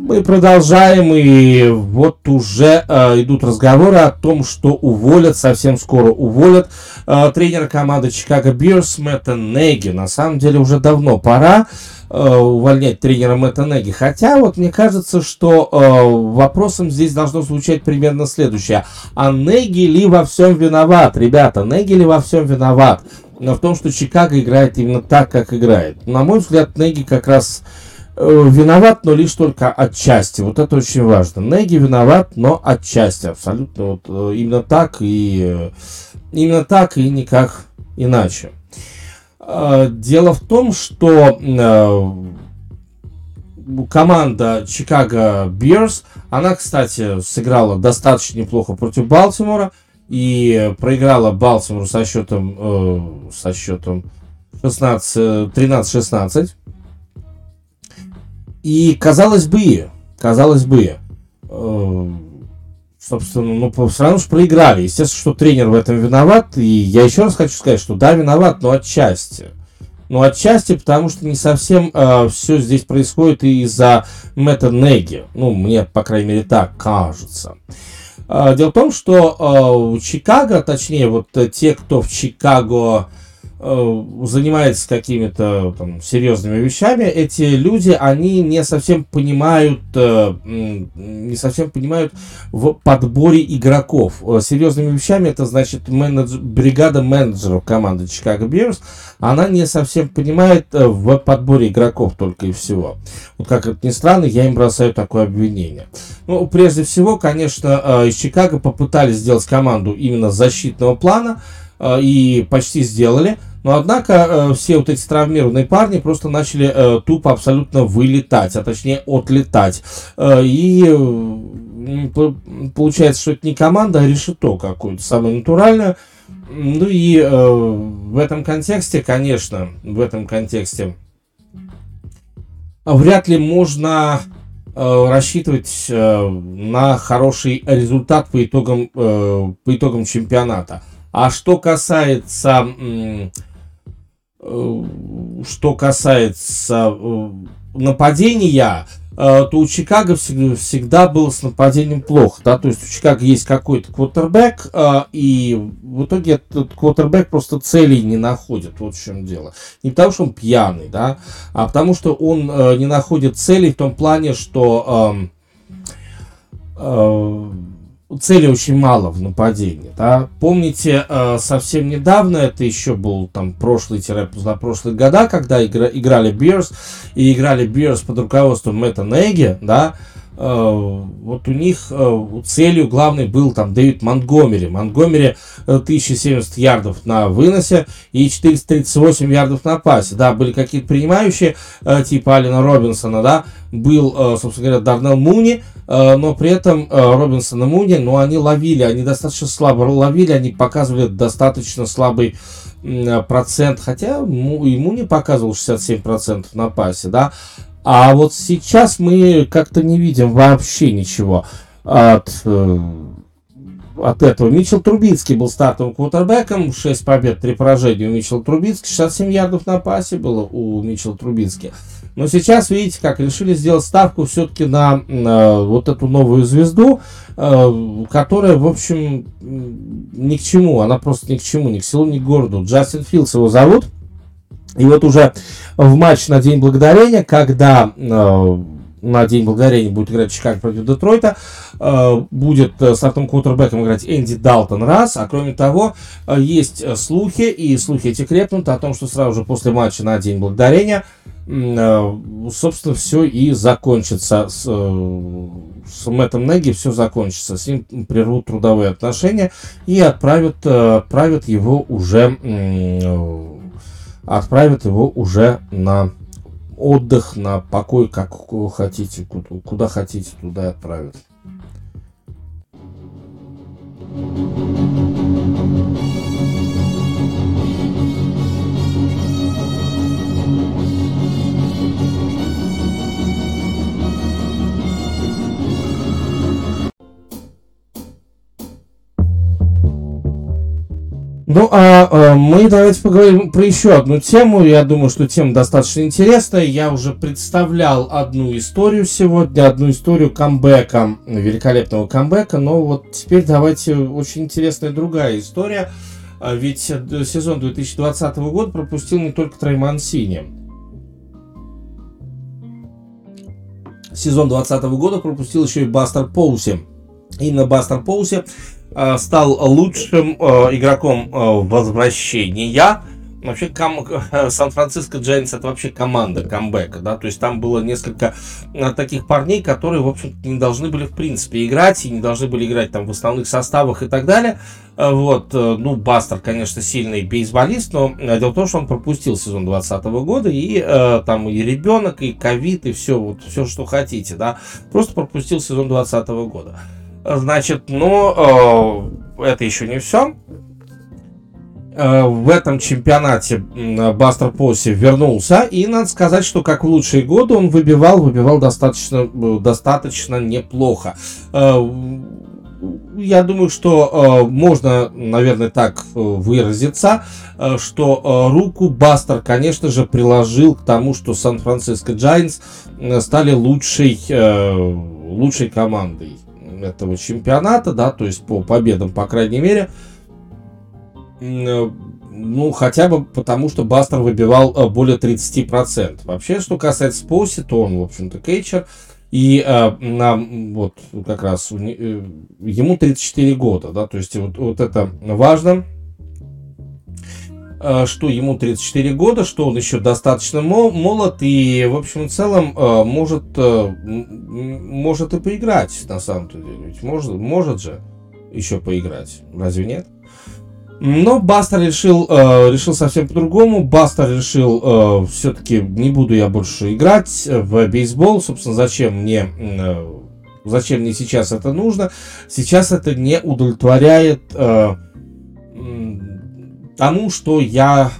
Мы продолжаем, и вот уже э, идут разговоры о том, что уволят, совсем скоро уволят э, тренера команды Чикаго Бирс Мэтта Неги. На самом деле уже давно пора. Э, увольнять тренера Мэтта Неги. Хотя вот мне кажется, что э, вопросом здесь должно звучать примерно следующее. А Неги ли во всем виноват? Ребята, Неги ли во всем виноват? Но в том, что Чикаго играет именно так, как играет. На мой взгляд, Неги как раз виноват, но лишь только отчасти. Вот это очень важно. Неги виноват, но отчасти. Абсолютно вот э, именно так и э, именно так и никак иначе. Э, дело в том, что э, команда Чикаго Бирс, она, кстати, сыграла достаточно неплохо против Балтимора и проиграла Балтимору со счетом, э, со счетом 13-16. И казалось бы, казалось бы, собственно, ну, все равно же проиграли. Естественно, что тренер в этом виноват. И я еще раз хочу сказать, что да, виноват, но отчасти. Но отчасти, потому что не совсем э, все здесь происходит из-за Мэтта Неги. Ну, мне, по крайней мере, так кажется. Э, дело в том, что э, Чикаго, точнее, вот те, кто в Чикаго Э, занимается какими-то там серьезными вещами, эти люди, они не совсем понимают, э, не совсем понимают в подборе игроков. Э, серьезными вещами это значит менедж... бригада менеджеров команды Chicago Bears, она не совсем понимает в подборе игроков только и всего. Вот как это ни странно, я им бросаю такое обвинение. Ну, прежде всего, конечно, из Чикаго попытались сделать команду именно защитного плана, и почти сделали – но однако э, все вот эти травмированные парни просто начали э, тупо абсолютно вылетать, а точнее отлетать. Э, и получается, что это не команда, а решето какое-то, самое натуральное. Ну и э, в этом контексте, конечно, в этом контексте вряд ли можно э, рассчитывать э, на хороший результат по итогам, э, по итогам чемпионата. А что касается, э, что касается э, нападения, Э, то у Чикаго всегда, всегда было с нападением плохо, да, то есть у Чикаго есть какой-то квотербек, э, и в итоге этот квотербек просто целей не находит, вот в чем дело. Не потому, что он пьяный, да, а потому, что он э, не находит целей в том плане, что э, цели очень мало в нападении. Да? Помните, э, совсем недавно, это еще был там прошлый-позапрошлые года, когда игра, играли Бирс, и играли Бирс под руководством Мэтта Неги, да, э, вот у них э, целью главной был там Дэвид Монтгомери. Монтгомери 1070 ярдов на выносе и 438 ярдов на пасе. Да, были какие-то принимающие, типа Алина Робинсона, да, был, собственно говоря, Дарнелл Муни, Э, но при этом э, Робинсон и Муни, ну, они ловили, они достаточно слабо ловили, они показывали достаточно слабый процент, хотя и Муни показывал 67% на пасе, да, а вот сейчас мы как-то не видим вообще ничего от, э, от этого. Мичел Трубицкий был стартовым квотербеком, 6 побед, 3 поражения у Мичел Трубицкий, 67 ярдов на пасе было у Мичел Трубицкий. Но сейчас, видите, как решили сделать ставку все-таки на, на вот эту новую звезду, э, которая, в общем, ни к чему. Она просто ни к чему, ни к селу, ни к городу. Джастин Филдс его зовут. И вот уже в матч на День Благодарения, когда э, на День Благодарения будет играть Чикаго против Детройта. Э, будет э, стартовым квотербеком играть Энди Далтон раз. А кроме того, э, есть слухи, и слухи эти крепнут о том, что сразу же после матча на День Благодарения собственно, все и закончится с, с Мэттом Неги, все закончится. С ним прервут трудовые отношения и отправят, отправят его уже отправят его уже на отдых, на покой, как хотите, куда хотите, туда отправят. Ну, а, а мы давайте поговорим про еще одну тему. Я думаю, что тема достаточно интересная. Я уже представлял одну историю сегодня, одну историю камбэка, великолепного камбэка. Но вот теперь давайте очень интересная другая история. А ведь сезон 2020 года пропустил не только Трейман Сини. Сезон 2020 года пропустил еще и Бастер Поуси. Именно Бастер Поуси Э, стал лучшим э, игроком э, возвращения. Вообще, ком... Сан-Франциско Джейнс это вообще команда камбэка, да, то есть там было несколько таких парней, которые, в общем не должны были, в принципе, играть, и не должны были играть там в основных составах и так далее. Вот, ну, Бастер, конечно, сильный бейсболист, но дело в том, что он пропустил сезон 2020 года, и э, там и ребенок, и ковид, и все, вот, все, что хотите, да, просто пропустил сезон 2020 года. Значит, ну, э, это еще не все. Э, в этом чемпионате Бастер Поси вернулся, и надо сказать, что как в лучшие годы он выбивал, выбивал достаточно, э, достаточно неплохо. Я думаю, что можно, наверное, так выразиться, что руку Бастер, конечно же, приложил к тому, что Сан-Франциско Джайентс стали лучшей, лучшей командой этого чемпионата, да, то есть по победам, по крайней мере. Э, ну, хотя бы потому, что Бастер выбивал э, более 30%. Вообще, что касается Поуси, то он, в общем-то, кейчер. И э, на, вот как раз э, ему 34 года, да, то есть вот, вот это важно. Э, что ему 34 года, что он еще достаточно молод и, в общем и целом, э, может, э, может и поиграть, на самом деле. Ведь может, может же еще поиграть, разве нет? Но Бастер решил, решил совсем по-другому. Бастер решил, все-таки не буду я больше играть в бейсбол. Собственно, зачем мне зачем мне сейчас это нужно. Сейчас это не удовлетворяет э, тому, что я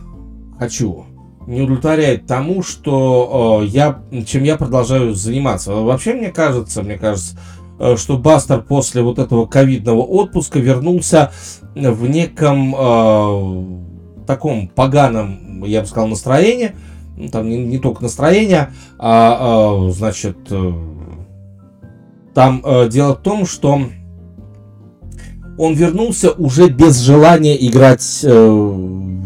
хочу. Не удовлетворяет тому, что э, я, чем я продолжаю заниматься. Вообще, мне кажется, мне кажется, э, что Бастер после вот этого ковидного отпуска вернулся в неком э, таком поганом, я бы сказал, настроении. Ну, там не, не только настроение, а, а значит, э, там э, дело в том, что он вернулся уже без желания играть э,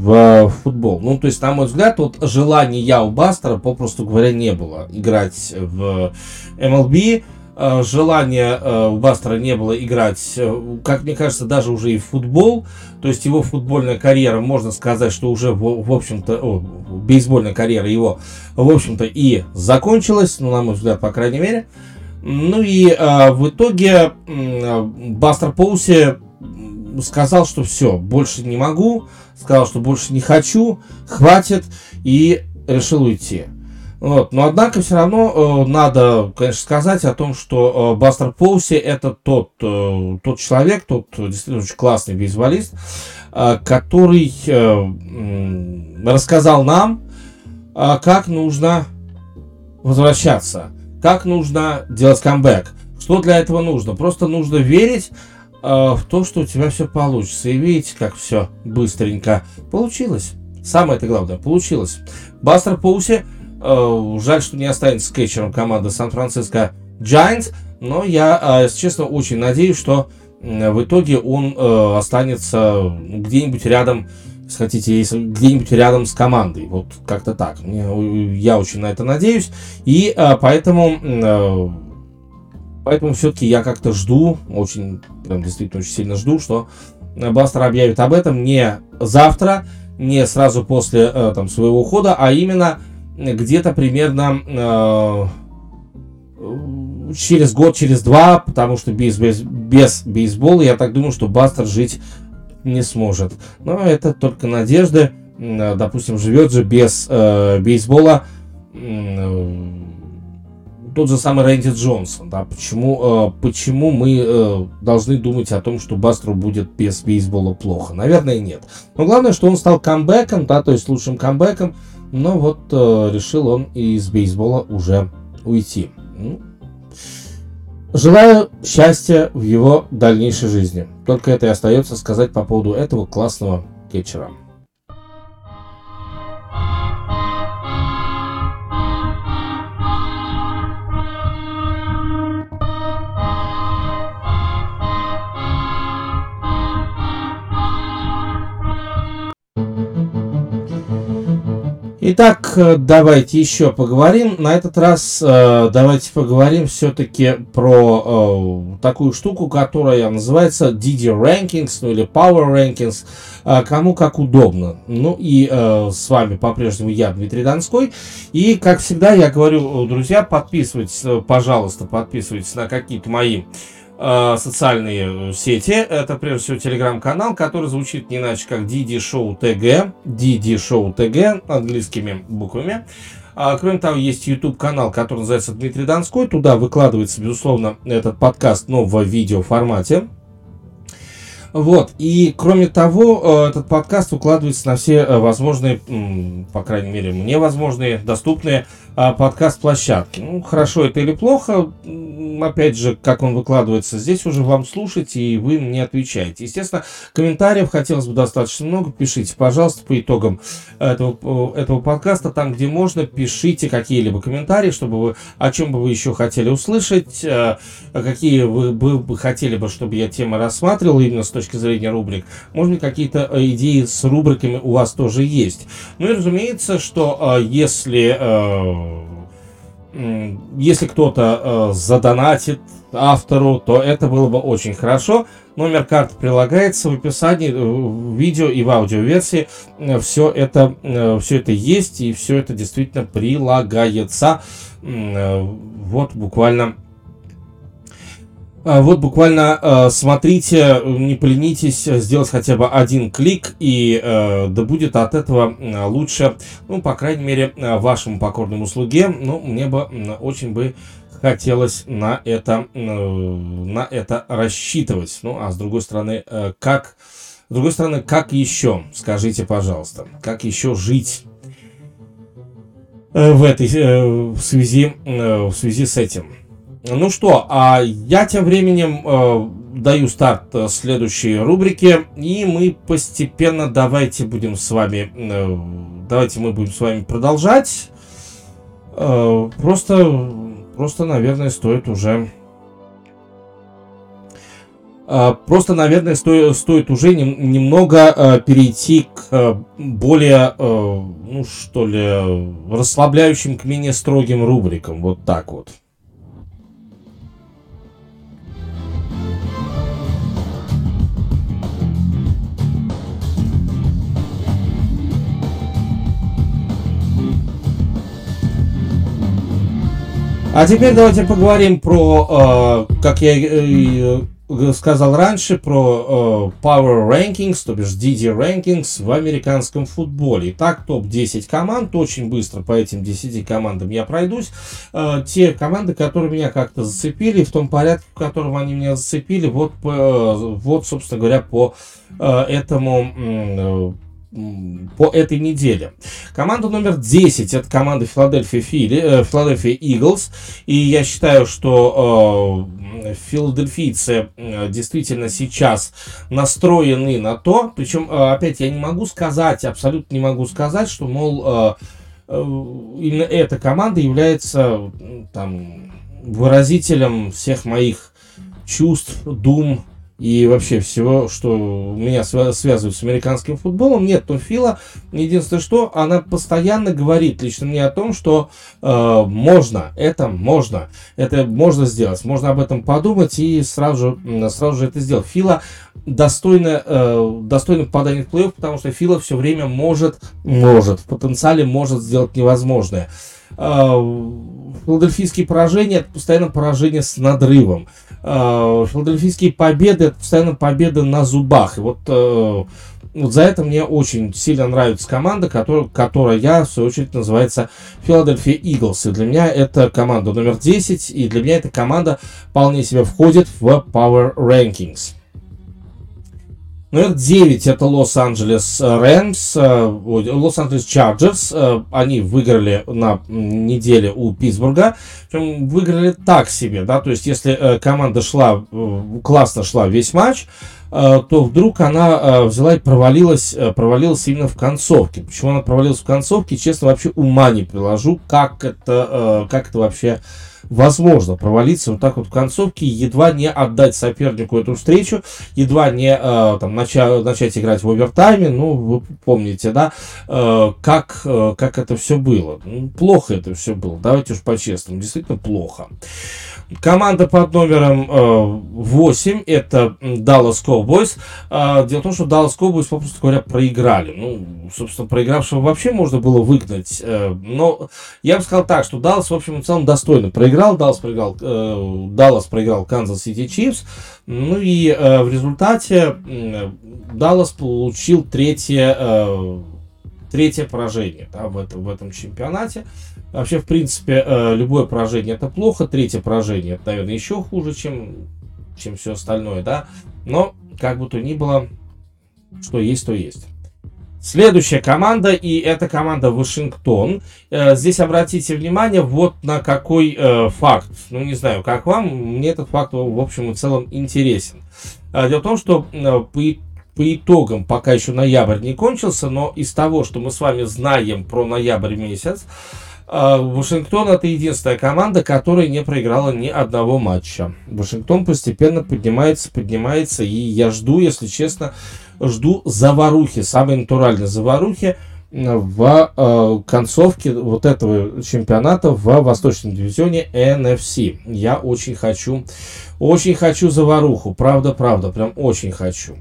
в футбол. Ну, то есть, на мой взгляд, вот желания у Бастера, попросту говоря, не было играть в MLB. Э, желания э, у Бастера не было играть, э, как мне кажется, даже уже и в футбол. То есть его футбольная карьера, можно сказать, что уже, в, в общем-то, о, бейсбольная карьера его, в общем-то, и закончилась, ну, на мой взгляд, по крайней мере. Ну и э, в итоге э, Бастер Поуси сказал, что все, больше не могу, сказал, что больше не хочу, хватит, и решил уйти. Вот. Но однако все равно э, надо, конечно, сказать о том, что э, Бастер Поуси это тот, э, тот человек, тот действительно очень классный бейсболист, э, который э, э, рассказал нам, э, как нужно возвращаться как нужно делать камбэк? Что для этого нужно? Просто нужно верить э, в то, что у тебя все получится. И видите, как все быстренько получилось. Самое это главное, получилось. Бастер Пауси, э, жаль, что не останется кетчером команды Сан-Франциско Giants, но я, э, если честно, очень надеюсь, что в итоге он э, останется где-нибудь рядом если хотите, если где-нибудь рядом с командой. Вот как-то так. Я очень на это надеюсь. И а, поэтому, а, поэтому все-таки я как-то жду, очень, прям действительно очень сильно жду, что Бастер объявит об этом не завтра, не сразу после а, там, своего ухода, а именно где-то примерно а, через год, через два, потому что без, без, без бейсбола, я так думаю, что Бастер жить не сможет. Но это только надежды. Допустим, живет же без э, бейсбола э, тот же самый Рэнди Джонсон. Да? Почему, э, почему мы э, должны думать о том, что Бастру будет без бейсбола плохо? Наверное, нет. Но главное, что он стал камбэком, да, то есть лучшим камбэком. Но вот э, решил он из бейсбола уже уйти. Ну, Желаю счастья в его дальнейшей жизни. Только это и остается сказать по поводу этого классного кетчера. Итак, э, давайте еще поговорим. На этот раз э, давайте поговорим все-таки про э, такую штуку, которая называется DD Rankings, ну или Power Rankings, э, кому как удобно. Ну и э, с вами по-прежнему я, Дмитрий Донской. И, как всегда, я говорю, друзья, подписывайтесь, э, пожалуйста, подписывайтесь на какие-то мои Э, социальные сети. Это прежде всего телеграм-канал, который звучит не иначе как DD Show TG, DD Show TG английскими буквами. А, кроме того, есть YouTube канал, который называется Дмитрий Донской. Туда выкладывается, безусловно, этот подкаст но в видео формате. Вот, и кроме того, э, этот подкаст укладывается на все э, возможные, по крайней мере, мне возможные, доступные а, подкаст-площадки. Ну, хорошо это или плохо, опять же, как он выкладывается, здесь уже вам слушать, и вы мне отвечаете. Естественно, комментариев хотелось бы достаточно много, пишите, пожалуйста, по итогам этого, этого подкаста, там, где можно, пишите какие-либо комментарии, чтобы вы, о чем бы вы еще хотели услышать, э, какие вы бы хотели бы, чтобы я темы рассматривал именно с точки зрения рубрик. Может быть, какие-то э, идеи с рубриками у вас тоже есть. Ну и разумеется, что э, если если кто-то э, задонатит автору, то это было бы очень хорошо. Номер карты прилагается в описании, э, в видео и в аудиоверсии. Э, все это, э, все это есть и все это действительно прилагается. Э, вот буквально вот буквально э, смотрите, не поленитесь сделать хотя бы один клик, и э, да будет от этого лучше, ну, по крайней мере, вашему покорному слуге. Ну, мне бы очень бы хотелось на это, э, на это рассчитывать. Ну, а с другой стороны, э, как, с другой стороны, как еще, скажите, пожалуйста, как еще жить в этой в связи, в связи с этим? Ну что, а я тем временем даю старт следующей рубрике, и мы постепенно давайте будем с вами, давайте мы будем с вами продолжать. Просто Просто, наверное, стоит уже... А, просто, наверное, стоит, стоит уже нем, немного э, перейти к э, более, э, ну что ли, расслабляющим, к менее строгим рубрикам. Вот так вот. А теперь давайте поговорим про, э, как я э, э, сказал раньше, про э, Power Rankings, то бишь DD Rankings в американском футболе. Итак, топ-10 команд. Очень быстро по этим 10 командам я пройдусь. Э, те команды, которые меня как-то зацепили, в том порядке, в котором они меня зацепили, вот, э, вот собственно говоря, по э, этому по этой неделе. Команда номер 10 это команда Филадельфия Фили, Филадельфия Иглс. И я считаю, что э, филадельфийцы э, действительно сейчас настроены на то, причем, э, опять, я не могу сказать, абсолютно не могу сказать, что, мол, э, э, именно эта команда является там выразителем всех моих чувств, дум, и вообще всего, что меня связывает с американским футболом. Нет, то Фила, единственное что, она постоянно говорит лично мне о том, что э, можно, это можно, это можно сделать, можно об этом подумать и сразу же, сразу же это сделать. Фила достойно, э, достойно попадания в плей-офф, потому что Фила все время может, может, в потенциале может сделать невозможное. Э, филадельфийские поражения это постоянно поражение с надрывом. Э, филадельфийские победы это постоянно победы на зубах. И вот, э, вот за это мне очень сильно нравится команда, которая, которая я, в свою очередь, называется Филадельфия Иглс. И для меня это команда номер 10, и для меня эта команда вполне себе входит в Power Rankings. Номер 9 это Лос-Анджелес Рэмс, Лос-Анджелес Чарджерс. Они выиграли на неделе у Питтсбурга. Выиграли так себе, да, то есть если э, команда шла, э, классно шла весь матч, э, то вдруг она взяла и провалилась, провалилась именно в концовке. Почему она провалилась в концовке, честно, вообще ума не приложу, как это, как это вообще возможно провалиться вот так вот в концовке, едва не отдать сопернику эту встречу, едва не э, там, начать, начать играть в овертайме, ну, вы помните, да, э, как, э, как это все было. Ну, плохо это все было, давайте уж по-честному, действительно плохо. Команда под номером э, 8 это Dallas Cowboys. Э, дело в том, что Dallas Cowboys, попросту говоря, проиграли. Ну, собственно, проигравшего вообще можно было выгнать. Э, но я бы сказал так, что Dallas, в общем и целом, достойно проиграл. Dallas проиграл, э, Dallas проиграл Kansas City Chiefs. Ну и э, в результате э, Dallas получил третье, э, третье поражение да, в, этом, в этом чемпионате. Вообще, в принципе, э, любое поражение это плохо, третье поражение это, наверное, еще хуже, чем, чем все остальное, да. Но, как бы то ни было, что есть, то есть. Следующая команда, и это команда Вашингтон. Э, здесь обратите внимание вот на какой э, факт. Ну, не знаю, как вам, мне этот факт, в общем и целом, интересен. Дело в том, что по, по итогам, пока еще ноябрь не кончился, но из того, что мы с вами знаем про ноябрь месяц, Вашингтон это единственная команда, которая не проиграла ни одного матча. Вашингтон постепенно поднимается, поднимается, и я жду, если честно, жду заварухи, самой натуральной заварухи в э, концовке вот этого чемпионата в восточном дивизионе NFC. Я очень хочу, очень хочу заваруху, правда, правда, прям очень хочу.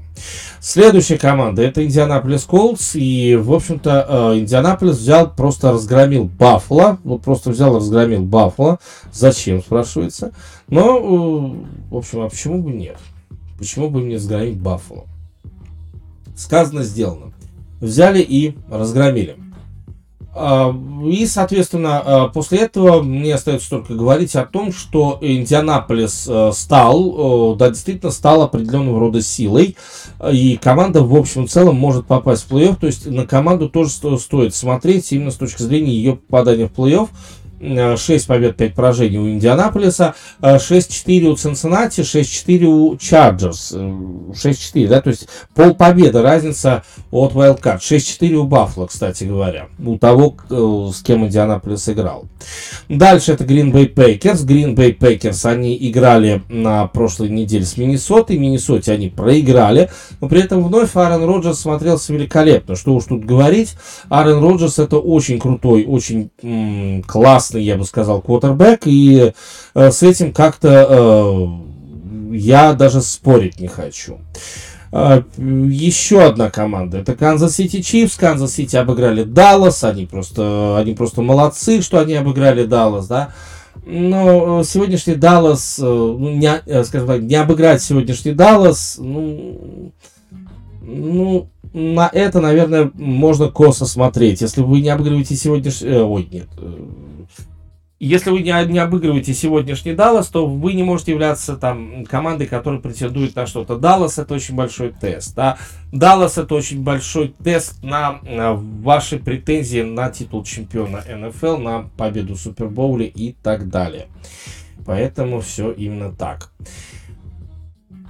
Следующая команда это Индианаполис Колдс, и, в общем-то, э, Индианаполис взял, просто разгромил Баффало, вот просто взял, разгромил Баффало. Зачем, спрашивается. Но, э, в общем, а почему бы нет? Почему бы мне разгромить Баффало? Сказано, сделано взяли и разгромили. А, и, соответственно, а, после этого мне остается только говорить о том, что Индианаполис э, стал, да, действительно стал определенного рода силой, и команда в общем целом может попасть в плей-офф, то есть на команду тоже стоит смотреть именно с точки зрения ее попадания в плей-офф, 6 побед, 5 поражений у Индианаполиса, 6-4 у Цинциннати, 6-4 у Чарджерс. 6-4, да, то есть пол победы, разница от Wildcard. 6-4 у Баффало, кстати говоря, у того, э, с кем Индианаполис играл. Дальше это Green Bay Packers. Green Bay Packers, они играли на прошлой неделе с Миннесотой. Миннесоте они проиграли, но при этом вновь Аарон Роджерс смотрелся великолепно. Что уж тут говорить, Аарон Роджерс это очень крутой, очень классный классный, я бы сказал, квотербек, и э, с этим как-то э, я даже спорить не хочу. Э, еще одна команда. Это Канзас Сити Чифс. Канзас Сити обыграли Даллас. Они просто, они просто молодцы, что они обыграли Даллас, да. Но сегодняшний Даллас, э, ну, не, э, скажем так, не обыграть сегодняшний Даллас, ну, ну, на это, наверное, можно косо смотреть. Если вы не обыгрываете сегодняшний... Э, ой, нет если вы не, не обыгрываете сегодняшний Даллас, то вы не можете являться там командой, которая претендует на что-то. Даллас это очень большой тест. Да? Даллас это очень большой тест на, на ваши претензии на титул чемпиона НФЛ, на победу в Супербоуле и так далее. Поэтому все именно так.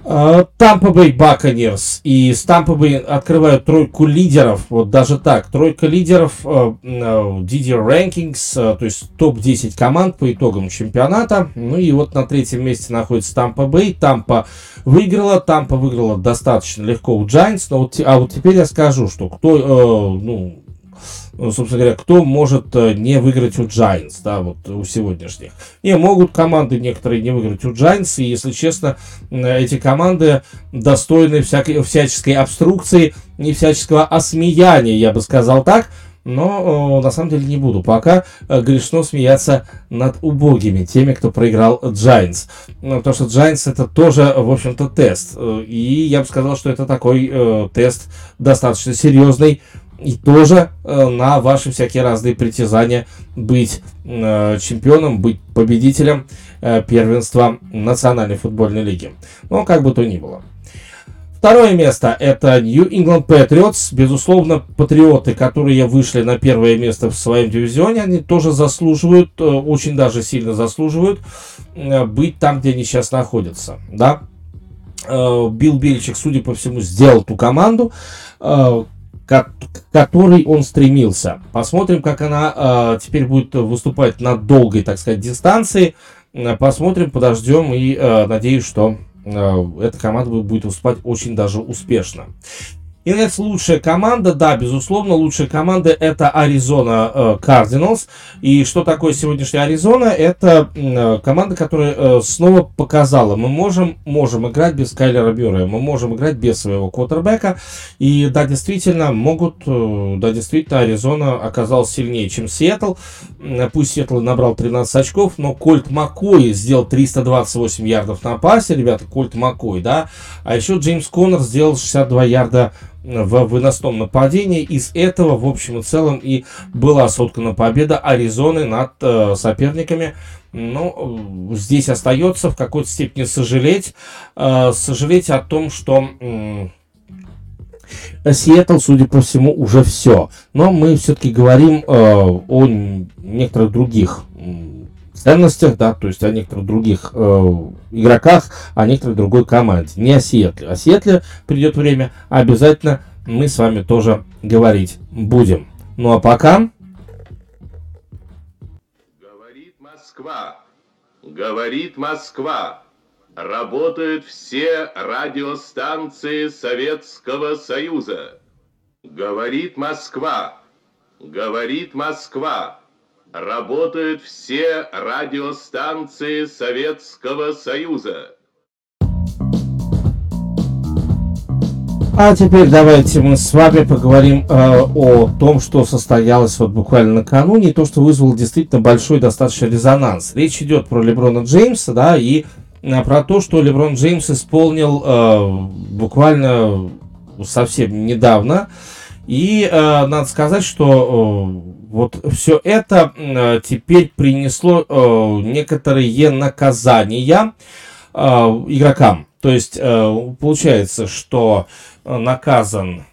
Тампа Бэй Баконерс и Тампа Бэй открывают тройку лидеров, вот даже так, тройка лидеров uh, uh, DD Rankings, то есть топ-10 команд по итогам чемпионата, ну и вот на третьем месте находится Тампа Бэй, Тампа выиграла, Тампа выиграла достаточно легко у Giants, но вот, а вот теперь я скажу, что кто, ну, ну, собственно говоря, кто может э, не выиграть у Giants, да, вот у сегодняшних. Не, могут команды некоторые не выиграть у Giants, и, если честно, эти команды достойны всякой, всяческой обструкции и всяческого осмеяния, я бы сказал так, но на самом деле не буду пока э, грешно смеяться над убогими, теми, кто проиграл Giants. Ну, потому что Giants это тоже, в общем-то, тест. Э, и я бы сказал, что это такой э, тест достаточно серьезный, и тоже э, на ваши всякие разные притязания быть э, чемпионом, быть победителем э, первенства Национальной футбольной лиги. Но как бы то ни было. Второе место это New England Patriots. Безусловно, патриоты, которые вышли на первое место в своем дивизионе, они тоже заслуживают, э, очень даже сильно заслуживают э, быть там, где они сейчас находятся. Да? Э, Билл Бельчик, судя по всему, сделал ту команду, к которой он стремился. Посмотрим, как она э, теперь будет выступать на долгой, так сказать, дистанции. Посмотрим, подождем и э, надеюсь, что э, эта команда будет выступать очень даже успешно. Наконец, лучшая команда, да, безусловно, лучшая команда это Аризона Кардиналс. Э, и что такое сегодняшняя Аризона? Это э, команда, которая э, снова показала, мы можем, можем играть без Кайлера Бюррея, мы можем играть без своего квотербека. И да, действительно, могут, да, действительно, Аризона оказалась сильнее, чем Сиэтл. Пусть Сиэтл набрал 13 очков, но Кольт Маккой сделал 328 ярдов на пасе, ребята, Кольт Маккой, да. А еще Джеймс Коннор сделал 62 ярда в выносном нападении. Из этого, в общем и целом, и была соткана победа Аризоны над э, соперниками. Ну, здесь остается в какой-то степени сожалеть, э, сожалеть о том, что э, Сиэтл, судя по всему, уже все. Но мы все-таки говорим э, о некоторых других ценностях, да, то есть о некоторых других э, игроках, о некоторой другой команде. Не о Сиэтле. О Сиэтле придет время, обязательно мы с вами тоже говорить будем. Ну а пока... Говорит Москва. Говорит Москва. Работают все радиостанции Советского Союза. Говорит Москва. Говорит Москва. Работают все радиостанции Советского Союза. А теперь давайте мы с вами поговорим э, о том, что состоялось вот буквально накануне, и то, что вызвало действительно большой достаточно резонанс. Речь идет про Леброна Джеймса, да, и э, про то, что Леброн Джеймс исполнил э, буквально совсем недавно. И э, надо сказать, что вот все это э, теперь принесло э, некоторые наказания э, игрокам. То есть получается, что наказан,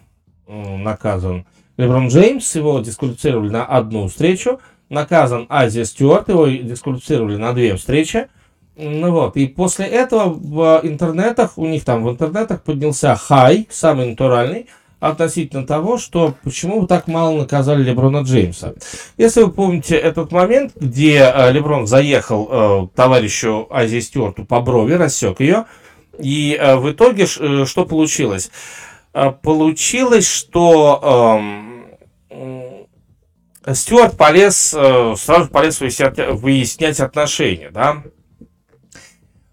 наказан Леброн Джеймс, его дисквалифицировали на одну встречу, наказан Азия Стюарт, его дисквалифицировали на две встречи. Ну вот, и после этого в интернетах, у них там в интернетах поднялся хай, самый натуральный, относительно того, что почему так мало наказали Леброна Джеймса. Если вы помните этот момент, где э, Леброн заехал э, товарищу Азии Стюарту по брови, рассек ее, и э, в итоге что получилось? Получилось, что э, Стюарт полез, сразу полез выяснять, выяснять отношения, да,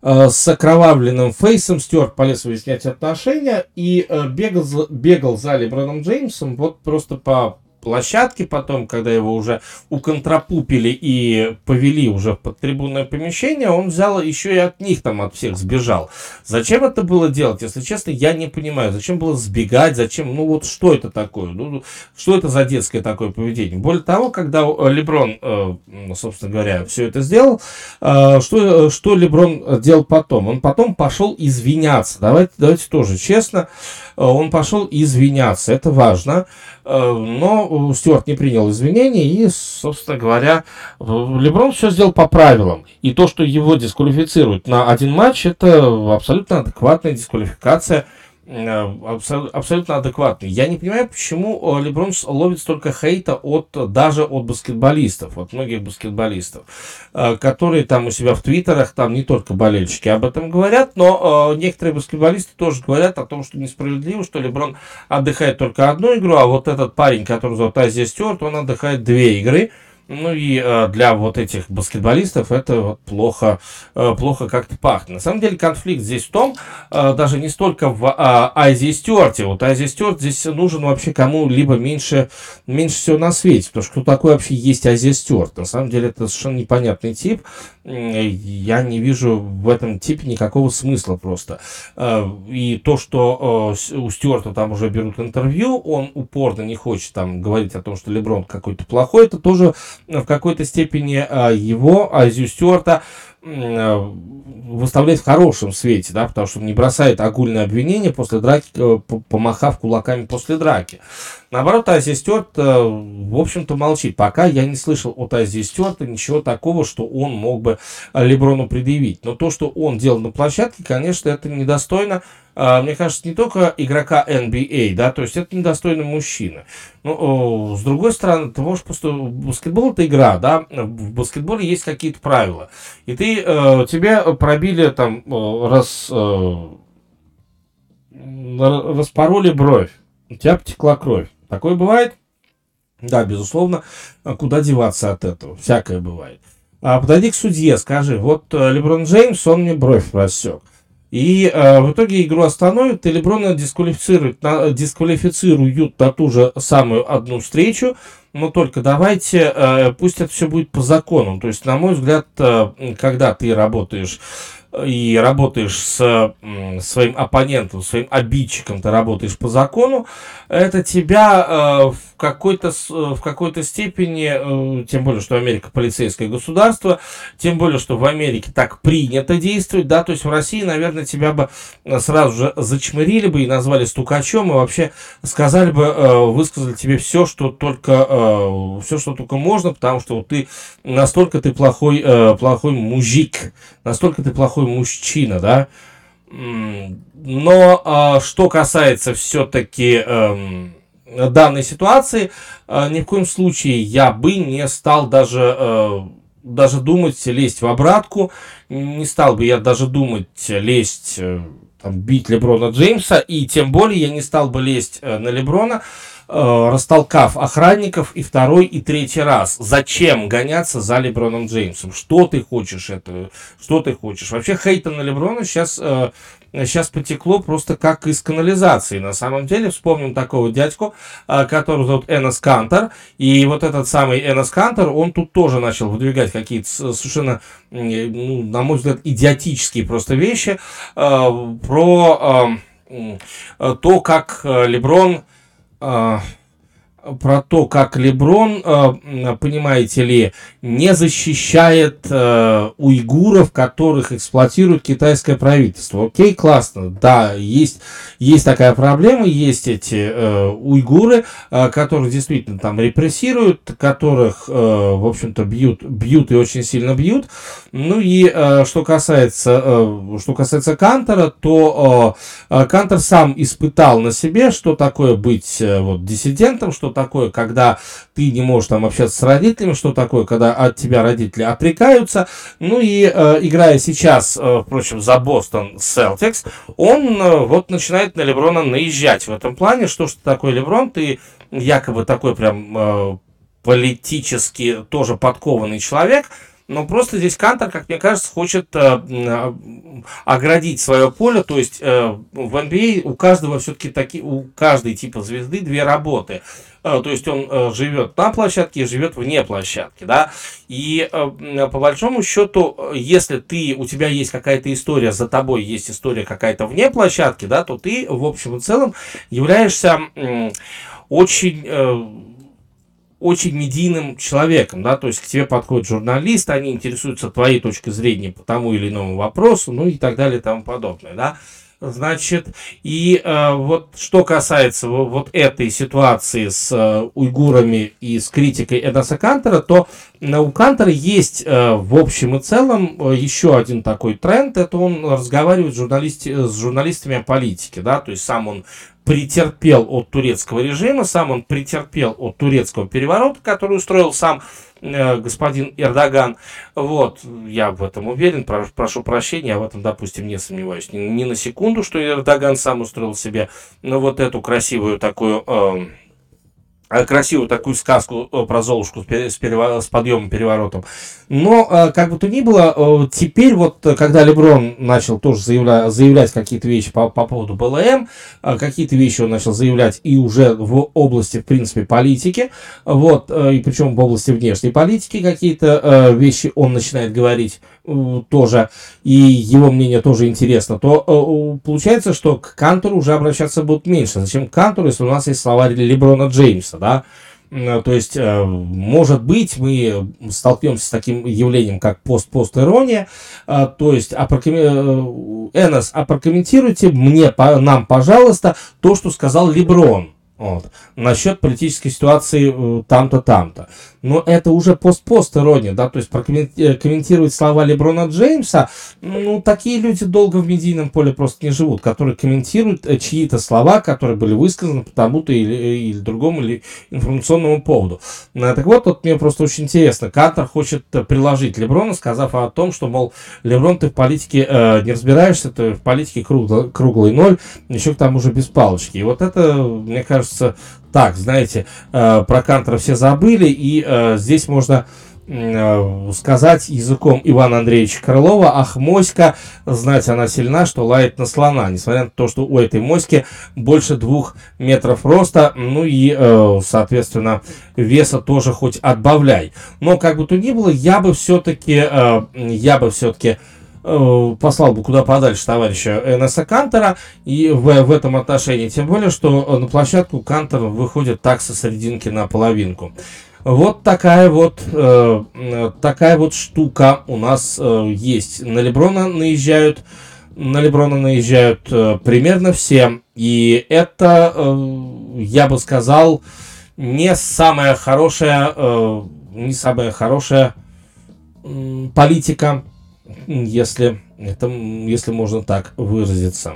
с окровавленным фейсом Стюарт полез выяснять отношения и э, бегал, бегал за Леброном Джеймсом вот просто по площадке потом, когда его уже уконтрапупили и повели уже в подтрибунное помещение, он взял еще и от них там, от всех сбежал. Зачем это было делать? Если честно, я не понимаю. Зачем было сбегать? Зачем? Ну вот что это такое? Ну, что это за детское такое поведение? Более того, когда э, Леброн, э, собственно говоря, все это сделал, э, что, что Леброн делал потом? Он потом пошел извиняться. Давайте, давайте тоже честно. Он пошел извиняться. Это важно. Но Стюарт не принял извинений, и, собственно говоря, Леброн все сделал по правилам. И то, что его дисквалифицируют на один матч, это абсолютно адекватная дисквалификация – абсолютно адекватный. Я не понимаю, почему э, Леброн ловит столько хейта от, даже от баскетболистов, от многих баскетболистов, э, которые там у себя в твиттерах, там не только болельщики об этом говорят, но некоторые баскетболисты тоже говорят о том, что несправедливо, что Леброн отдыхает только одну игру, а вот этот парень, который зовут Азия Стюарт, он отдыхает две игры. Ну и э, для вот этих баскетболистов это вот плохо, э, плохо как-то пахнет. На самом деле конфликт здесь в том, э, даже не столько в э, Айзи Стюарте. Вот Айзи Стюарт здесь нужен вообще кому-либо меньше, меньше всего на свете. Потому что кто такой вообще есть Айзи Стюарт? На самом деле это совершенно непонятный тип. Я не вижу в этом типе никакого смысла просто. Э, и то, что э, у Стюарта там уже берут интервью, он упорно не хочет там говорить о том, что Леброн какой-то плохой, это тоже в какой-то степени а, его, Азию Стюарта, а, выставляет в хорошем свете, да, потому что не бросает огульное обвинение после драки, э, помахав кулаками после драки. Наоборот, Азия Стюарт, э, в общем-то, молчит. Пока я не слышал от Азии Стюарта ничего такого, что он мог бы Леброну предъявить. Но то, что он делал на площадке, конечно, это недостойно а, мне кажется, не только игрока NBA, да, то есть это недостойный мужчина. Ну, с другой стороны, ты можешь просто... Баскетбол это игра, да, в баскетболе есть какие-то правила. И ты, э, тебе пробили там, э, раз, э, распороли бровь, у тебя потекла кровь. Такое бывает? Да, безусловно, куда деваться от этого? Всякое бывает. А подойди к судье, скажи, вот Леброн Джеймс, он мне бровь рассек. И э, в итоге игру остановят, и Леброна дисквалифицируют на, дисквалифицируют на ту же самую одну встречу, но только давайте, э, пусть это все будет по закону. То есть, на мой взгляд, э, когда ты работаешь и работаешь с своим оппонентом, своим обидчиком, ты работаешь по закону, это тебя э, в какой-то в какой-то степени, э, тем более, что Америка полицейское государство, тем более, что в Америке так принято действовать, да, то есть в России, наверное, тебя бы сразу же зачмырили бы и назвали стукачом, и вообще сказали бы, э, высказали тебе все, что только, все, что только можно, потому что вот ты настолько ты плохой, плохой мужик, настолько ты плохой мужчина, да. Но а, что касается все-таки эм, данной ситуации, э, ни в коем случае я бы не стал даже, э, даже думать лезть в обратку, не стал бы я даже думать лезть, э, там, бить Леброна Джеймса, и тем более я не стал бы лезть на Леброна, э, растолкав охранников и второй, и третий раз. Зачем гоняться за Леброном Джеймсом? Что ты хочешь это? Что ты хочешь? Вообще хейта на Леброна сейчас, э, сейчас потекло просто как из канализации. На самом деле, вспомним такого дядьку, э, который зовут Энос Кантер. И вот этот самый Энос Кантер, он тут тоже начал выдвигать какие-то совершенно, ну, на мой взгляд, идиотические просто вещи э, про... Э, то, как Леброн а, про то, как Леброн, э, понимаете ли, не защищает э, уйгуров, которых эксплуатирует китайское правительство. Окей, классно, да, есть, есть такая проблема, есть эти э, уйгуры, которых действительно там репрессируют, которых, в общем-то, бьют, бьют и очень сильно бьют. Ну и что касается, что касается Кантера, то Кантер сам испытал на себе, что такое быть вот, диссидентом, что такое, когда ты не можешь там общаться с родителями, что такое, когда от тебя родители отрекаются. Ну и э, играя сейчас, э, впрочем, за Бостон Селтикс, он э, вот начинает на Леброна наезжать в этом плане, что что такое Леброн, ты якобы такой прям э, политически тоже подкованный человек, но просто здесь Кантор, как мне кажется, хочет э, э, оградить свое поле. То есть э, в NBA а у каждого все-таки такие, у каждой типа звезды две работы. Э, то есть он э, живет на площадке и живет вне площадки, да. И э, по большому счету, если ты, у тебя есть какая-то история, за тобой есть история какая-то вне площадки, да, то ты в общем и целом являешься очень очень медийным человеком, да, то есть к тебе подходят журналисты, они интересуются твоей точкой зрения по тому или иному вопросу, ну и так далее и тому подобное, да. Значит, и э, вот что касается вот, этой ситуации с э, уйгурами и с критикой Эдаса Кантера, то э, у Кантера есть э, в общем и целом э, еще один такой тренд, это он разговаривает с, журналисти, с журналистами о политике, да, то есть сам он претерпел от турецкого режима, сам он претерпел от турецкого переворота, который устроил сам э, господин Эрдоган. Вот, я в этом уверен, прошу, прошу прощения, я в этом, допустим, не сомневаюсь ни, ни на секунду, что Эрдоган сам устроил себе ну, вот эту красивую такую... Э, красивую такую сказку э, про Золушку с, перево- с подъемом переворотом. Но, э, как бы то ни было, теперь вот, когда Леброн начал тоже заявля- заявлять какие-то вещи по, по поводу БЛМ, какие-то вещи он начал заявлять и уже в области, в принципе, политики, вот, и причем в области внешней политики какие-то вещи он начинает говорить тоже, и его мнение тоже интересно, то получается, что к Кантору уже обращаться будут меньше. Зачем к Кантору, если у нас есть слова Леброна Джеймса? да, то есть, э, может быть, мы столкнемся с таким явлением, как пост-пост-ирония. Э, то есть, а проком... Энос, а прокомментируйте мне, нам, пожалуйста, то, что сказал Леброн. Вот. Насчет политической ситуации э, там-то, там-то. Но это уже пост-пост ирония, да, то есть прокомментировать э, слова Леброна Джеймса, ну, такие люди долго в медийном поле просто не живут, которые комментируют э, чьи-то слова, которые были высказаны по тому-то или, или другому или информационному поводу. Так вот, вот мне просто очень интересно, Кантор хочет приложить Леброна, сказав о том, что, мол, Леброн, ты в политике э, не разбираешься, ты в политике круглый, круглый ноль, еще к тому же без палочки. И вот это, мне кажется, так, знаете, э, про Кантера все забыли, и э, здесь можно э, сказать языком Ивана Андреевича Крылова, ах, моська, знать она сильна, что лает на слона, несмотря на то, что у этой моськи больше двух метров роста, ну и, соответственно, веса тоже хоть отбавляй. Но, как бы то ни было, я бы все-таки, я бы все-таки послал бы куда подальше товарища Энеса Кантера и в, в этом отношении, тем более, что на площадку Кантер выходит так со серединки на половинку. Вот такая вот, э, такая вот штука у нас э, есть. На Леброна наезжают, на Леброна наезжают э, примерно все. И это, э, я бы сказал, не самая хорошая, э, не самая хорошая э, политика если, это, если можно так выразиться.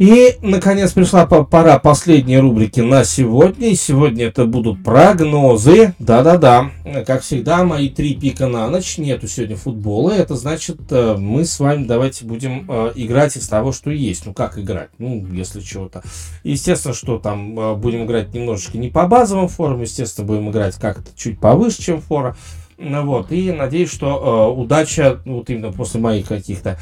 И, наконец, пришла пора последней рубрики на сегодня. И сегодня это будут прогнозы. Да-да-да. Как всегда, мои три пика на ночь. Нету сегодня футбола. Это значит, э, мы с вами давайте будем э, играть из того, что есть. Ну, как играть? Ну, если чего-то. Естественно, что там э, будем играть немножечко не по базовым форам. Естественно, будем играть как-то чуть повыше, чем фора. Ну, вот. И надеюсь, что удача, вот именно после моих каких-то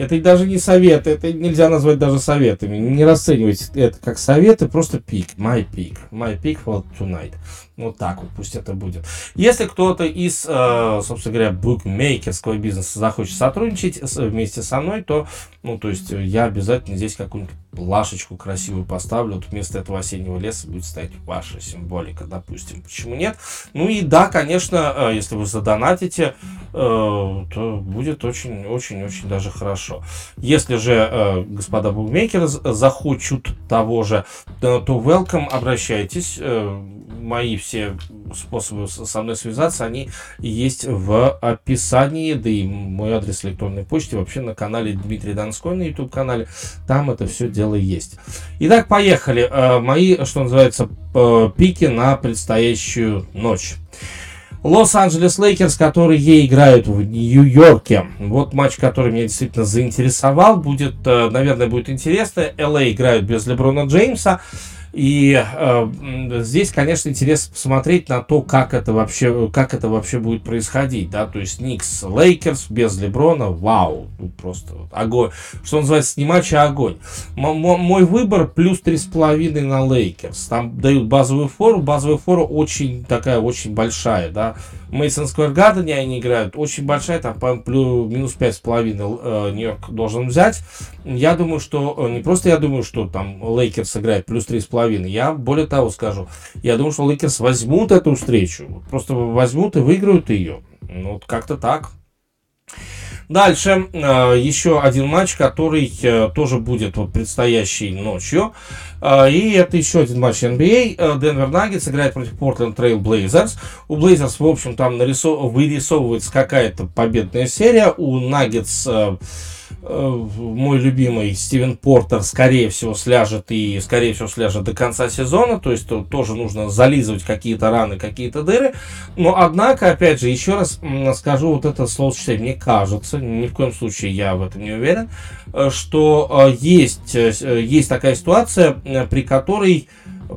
Это даже не советы, это нельзя назвать даже советами. Не расценивайте это как советы, просто пик. My pick. My pick for tonight. Вот так вот, пусть это будет. Если кто-то из, э, собственно говоря, букмекерского бизнеса захочет сотрудничать вместе со мной, то, ну, то есть я обязательно здесь какую-нибудь плашечку красивую поставлю. Вот вместо этого осеннего леса будет стоять ваша символика, допустим. Почему нет? Ну и да, конечно, э, если вы задонатите, э, то будет очень-очень-очень даже хорошо. Если же господа букмекеры захочут того же, то welcome, обращайтесь мои все способы со мной связаться, они есть в описании, да и мой адрес электронной почты вообще на канале Дмитрий Донской на YouTube канале, там это все дело есть. Итак, поехали. Э, мои, что называется, пики на предстоящую ночь. Лос-Анджелес Лейкерс, которые играют в Нью-Йорке. Вот матч, который меня действительно заинтересовал. Будет, э, наверное, будет интересно. LA играют без Леброна Джеймса. И э, здесь, конечно, интересно посмотреть на то, как это вообще, как это вообще будет происходить, да, то есть Никс Лейкерс без Леброна, вау, просто вот, огонь, что называется, матч, а огонь. М- мой выбор плюс 3,5 на Лейкерс, там дают базовую фору, базовая фора очень такая, очень большая, да, Мэдисон Сквер Гардене они играют, очень большая, там, по плюс, минус 5,5 э, Нью-Йорк должен взять, я думаю, что, э, не просто я думаю, что там Лейкерс играет плюс 3,5, половиной. Я более того скажу, я думаю, что Лейкерс возьмут эту встречу, просто возьмут и выиграют ее. Ну, вот как-то так. Дальше э, еще один матч, который э, тоже будет вот предстоящей ночью. Э, и это еще один матч NBA. Денвер Наггетс играет против Портленд Трейл Блейзерс. У Блейзерс, в общем, там нарисов... вырисовывается какая-то победная серия. У Наггетс Э, мой любимый Стивен Портер, скорее всего, сляжет и, скорее всего, сляжет до конца сезона. То есть тут тоже нужно зализывать какие-то раны, какие-то дыры. Но, однако, опять же, еще раз скажу вот это словосочетание. Мне кажется, ни в коем случае я в этом не уверен, э, что э, есть, есть такая ситуация, при которой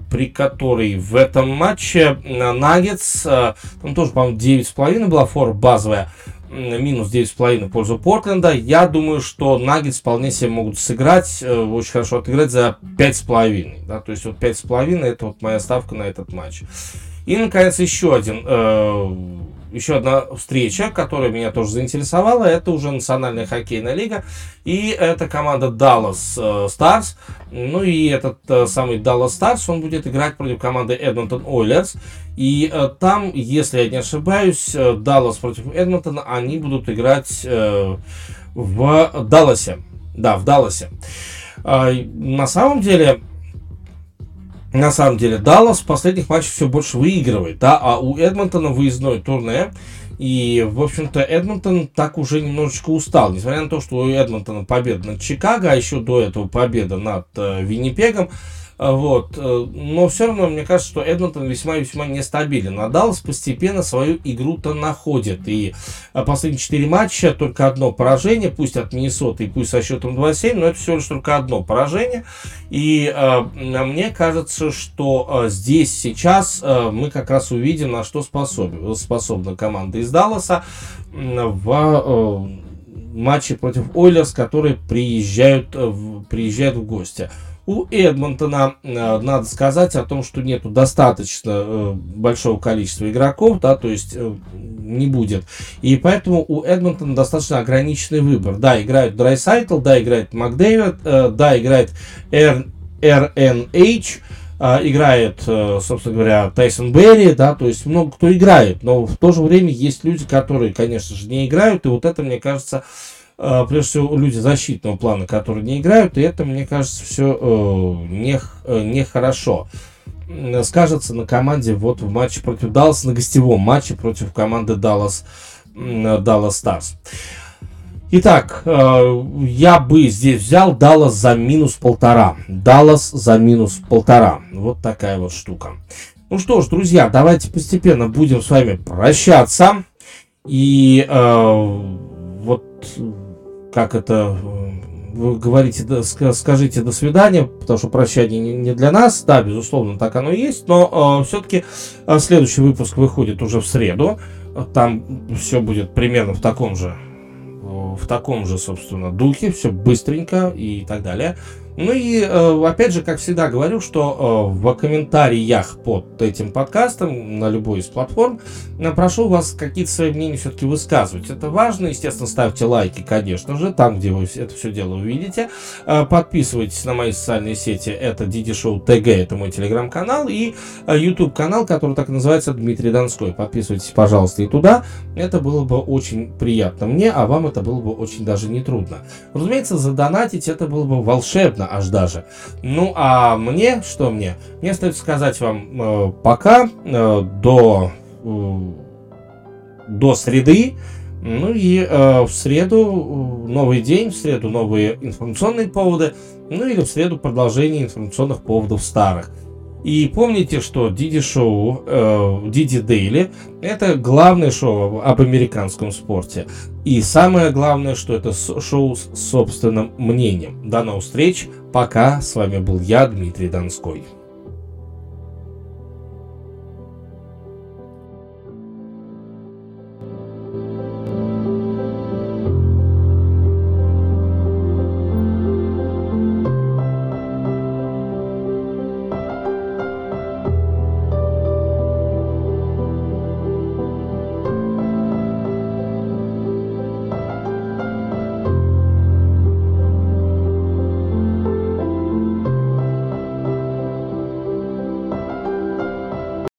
при которой в этом матче Наггетс, там тоже, по-моему, 9,5 была фора базовая, минус 9,5 в пользу Портленда. Я думаю, что Наггетс вполне себе могут сыграть, э, очень хорошо отыграть за 5,5. Да? То есть вот 5,5 это вот моя ставка на этот матч. И, наконец, еще один э, еще одна встреча, которая меня тоже заинтересовала, это уже национальная хоккейная лига, и это команда Dallas э, Stars, ну и этот э, самый Dallas Stars, он будет играть против команды Edmonton Oilers, и э, там, если я не ошибаюсь, Dallas против Эдмонтона, они будут играть в Далласе, да, в Далласе. А, на самом деле, на самом деле, Даллас в последних матчах все больше выигрывает, да, а у Эдмонтона выездное турне, и, в общем-то, Эдмонтон так уже немножечко устал, несмотря на то, что у Эдмонтона победа над Чикаго, а еще до этого победа над э, Виннипегом, вот. Э, но все равно, мне кажется, что Эдмонтон весьма-весьма нестабилен. А Даллас постепенно свою игру-то находит. И а, последние четыре матча только одно поражение, пусть от Миннесоты и пусть со счетом 2-7, но это всего лишь только одно поражение. И э, мне кажется, что э, здесь сейчас э, мы как раз увидим, на что способен, способна команда из Далласа в э, матче против Ойлерс, которые приезжают, э, приезжают в гости. У Эдмонтона э, надо сказать о том, что нету достаточно э, большого количества игроков, да, то есть э, не будет. И поэтому у Эдмонтона достаточно ограниченный выбор. Да, играет Драйсайтл, да, играет Макдэвид, да, играет RNH, играет, собственно говоря, Тайсон Берри, да, то есть много кто играет, но в то же время есть люди, которые, конечно же, не играют, и вот это, мне кажется, прежде всего, люди защитного плана, которые не играют, и это, мне кажется, все э, не, э, нехорошо. Скажется на команде вот в матче против Даллас, на гостевом матче против команды Даллас, Даллас Старс. Итак, э, я бы здесь взял Даллас за минус полтора. Даллас за минус полтора. Вот такая вот штука. Ну что ж, друзья, давайте постепенно будем с вами прощаться. И э, вот как это вы говорите, скажите до свидания, потому что прощание не для нас, да, безусловно, так оно и есть, но э, все-таки э, следующий выпуск выходит уже в среду, там все будет примерно в таком же в таком же, собственно, духе, все быстренько и так далее. Ну и, э, опять же, как всегда говорю, что э, в комментариях под этим подкастом на любой из платформ э, прошу вас какие-то свои мнения все-таки высказывать. Это важно, естественно, ставьте лайки, конечно же, там, где вы это все дело увидите. Подписывайтесь на мои социальные сети, это Диди Шоу ТГ, это мой телеграм-канал, и YouTube канал, который так и называется Дмитрий Донской. Подписывайтесь, пожалуйста, и туда. Это было бы очень приятно мне, а вам это было бы очень даже не трудно. Разумеется, задонатить это было бы волшебно приятно аж даже. Ну, а мне, что мне? Мне стоит сказать вам э, пока, э, до, э, до среды, ну и э, в среду новый день, в среду новые информационные поводы, ну или в среду продолжение информационных поводов старых. И помните, что Диди Шоу, э, Диди Дейли – это главное шоу об американском спорте. И самое главное, что это шоу с собственным мнением. До новых встреч. Пока. С вами был я, Дмитрий Донской.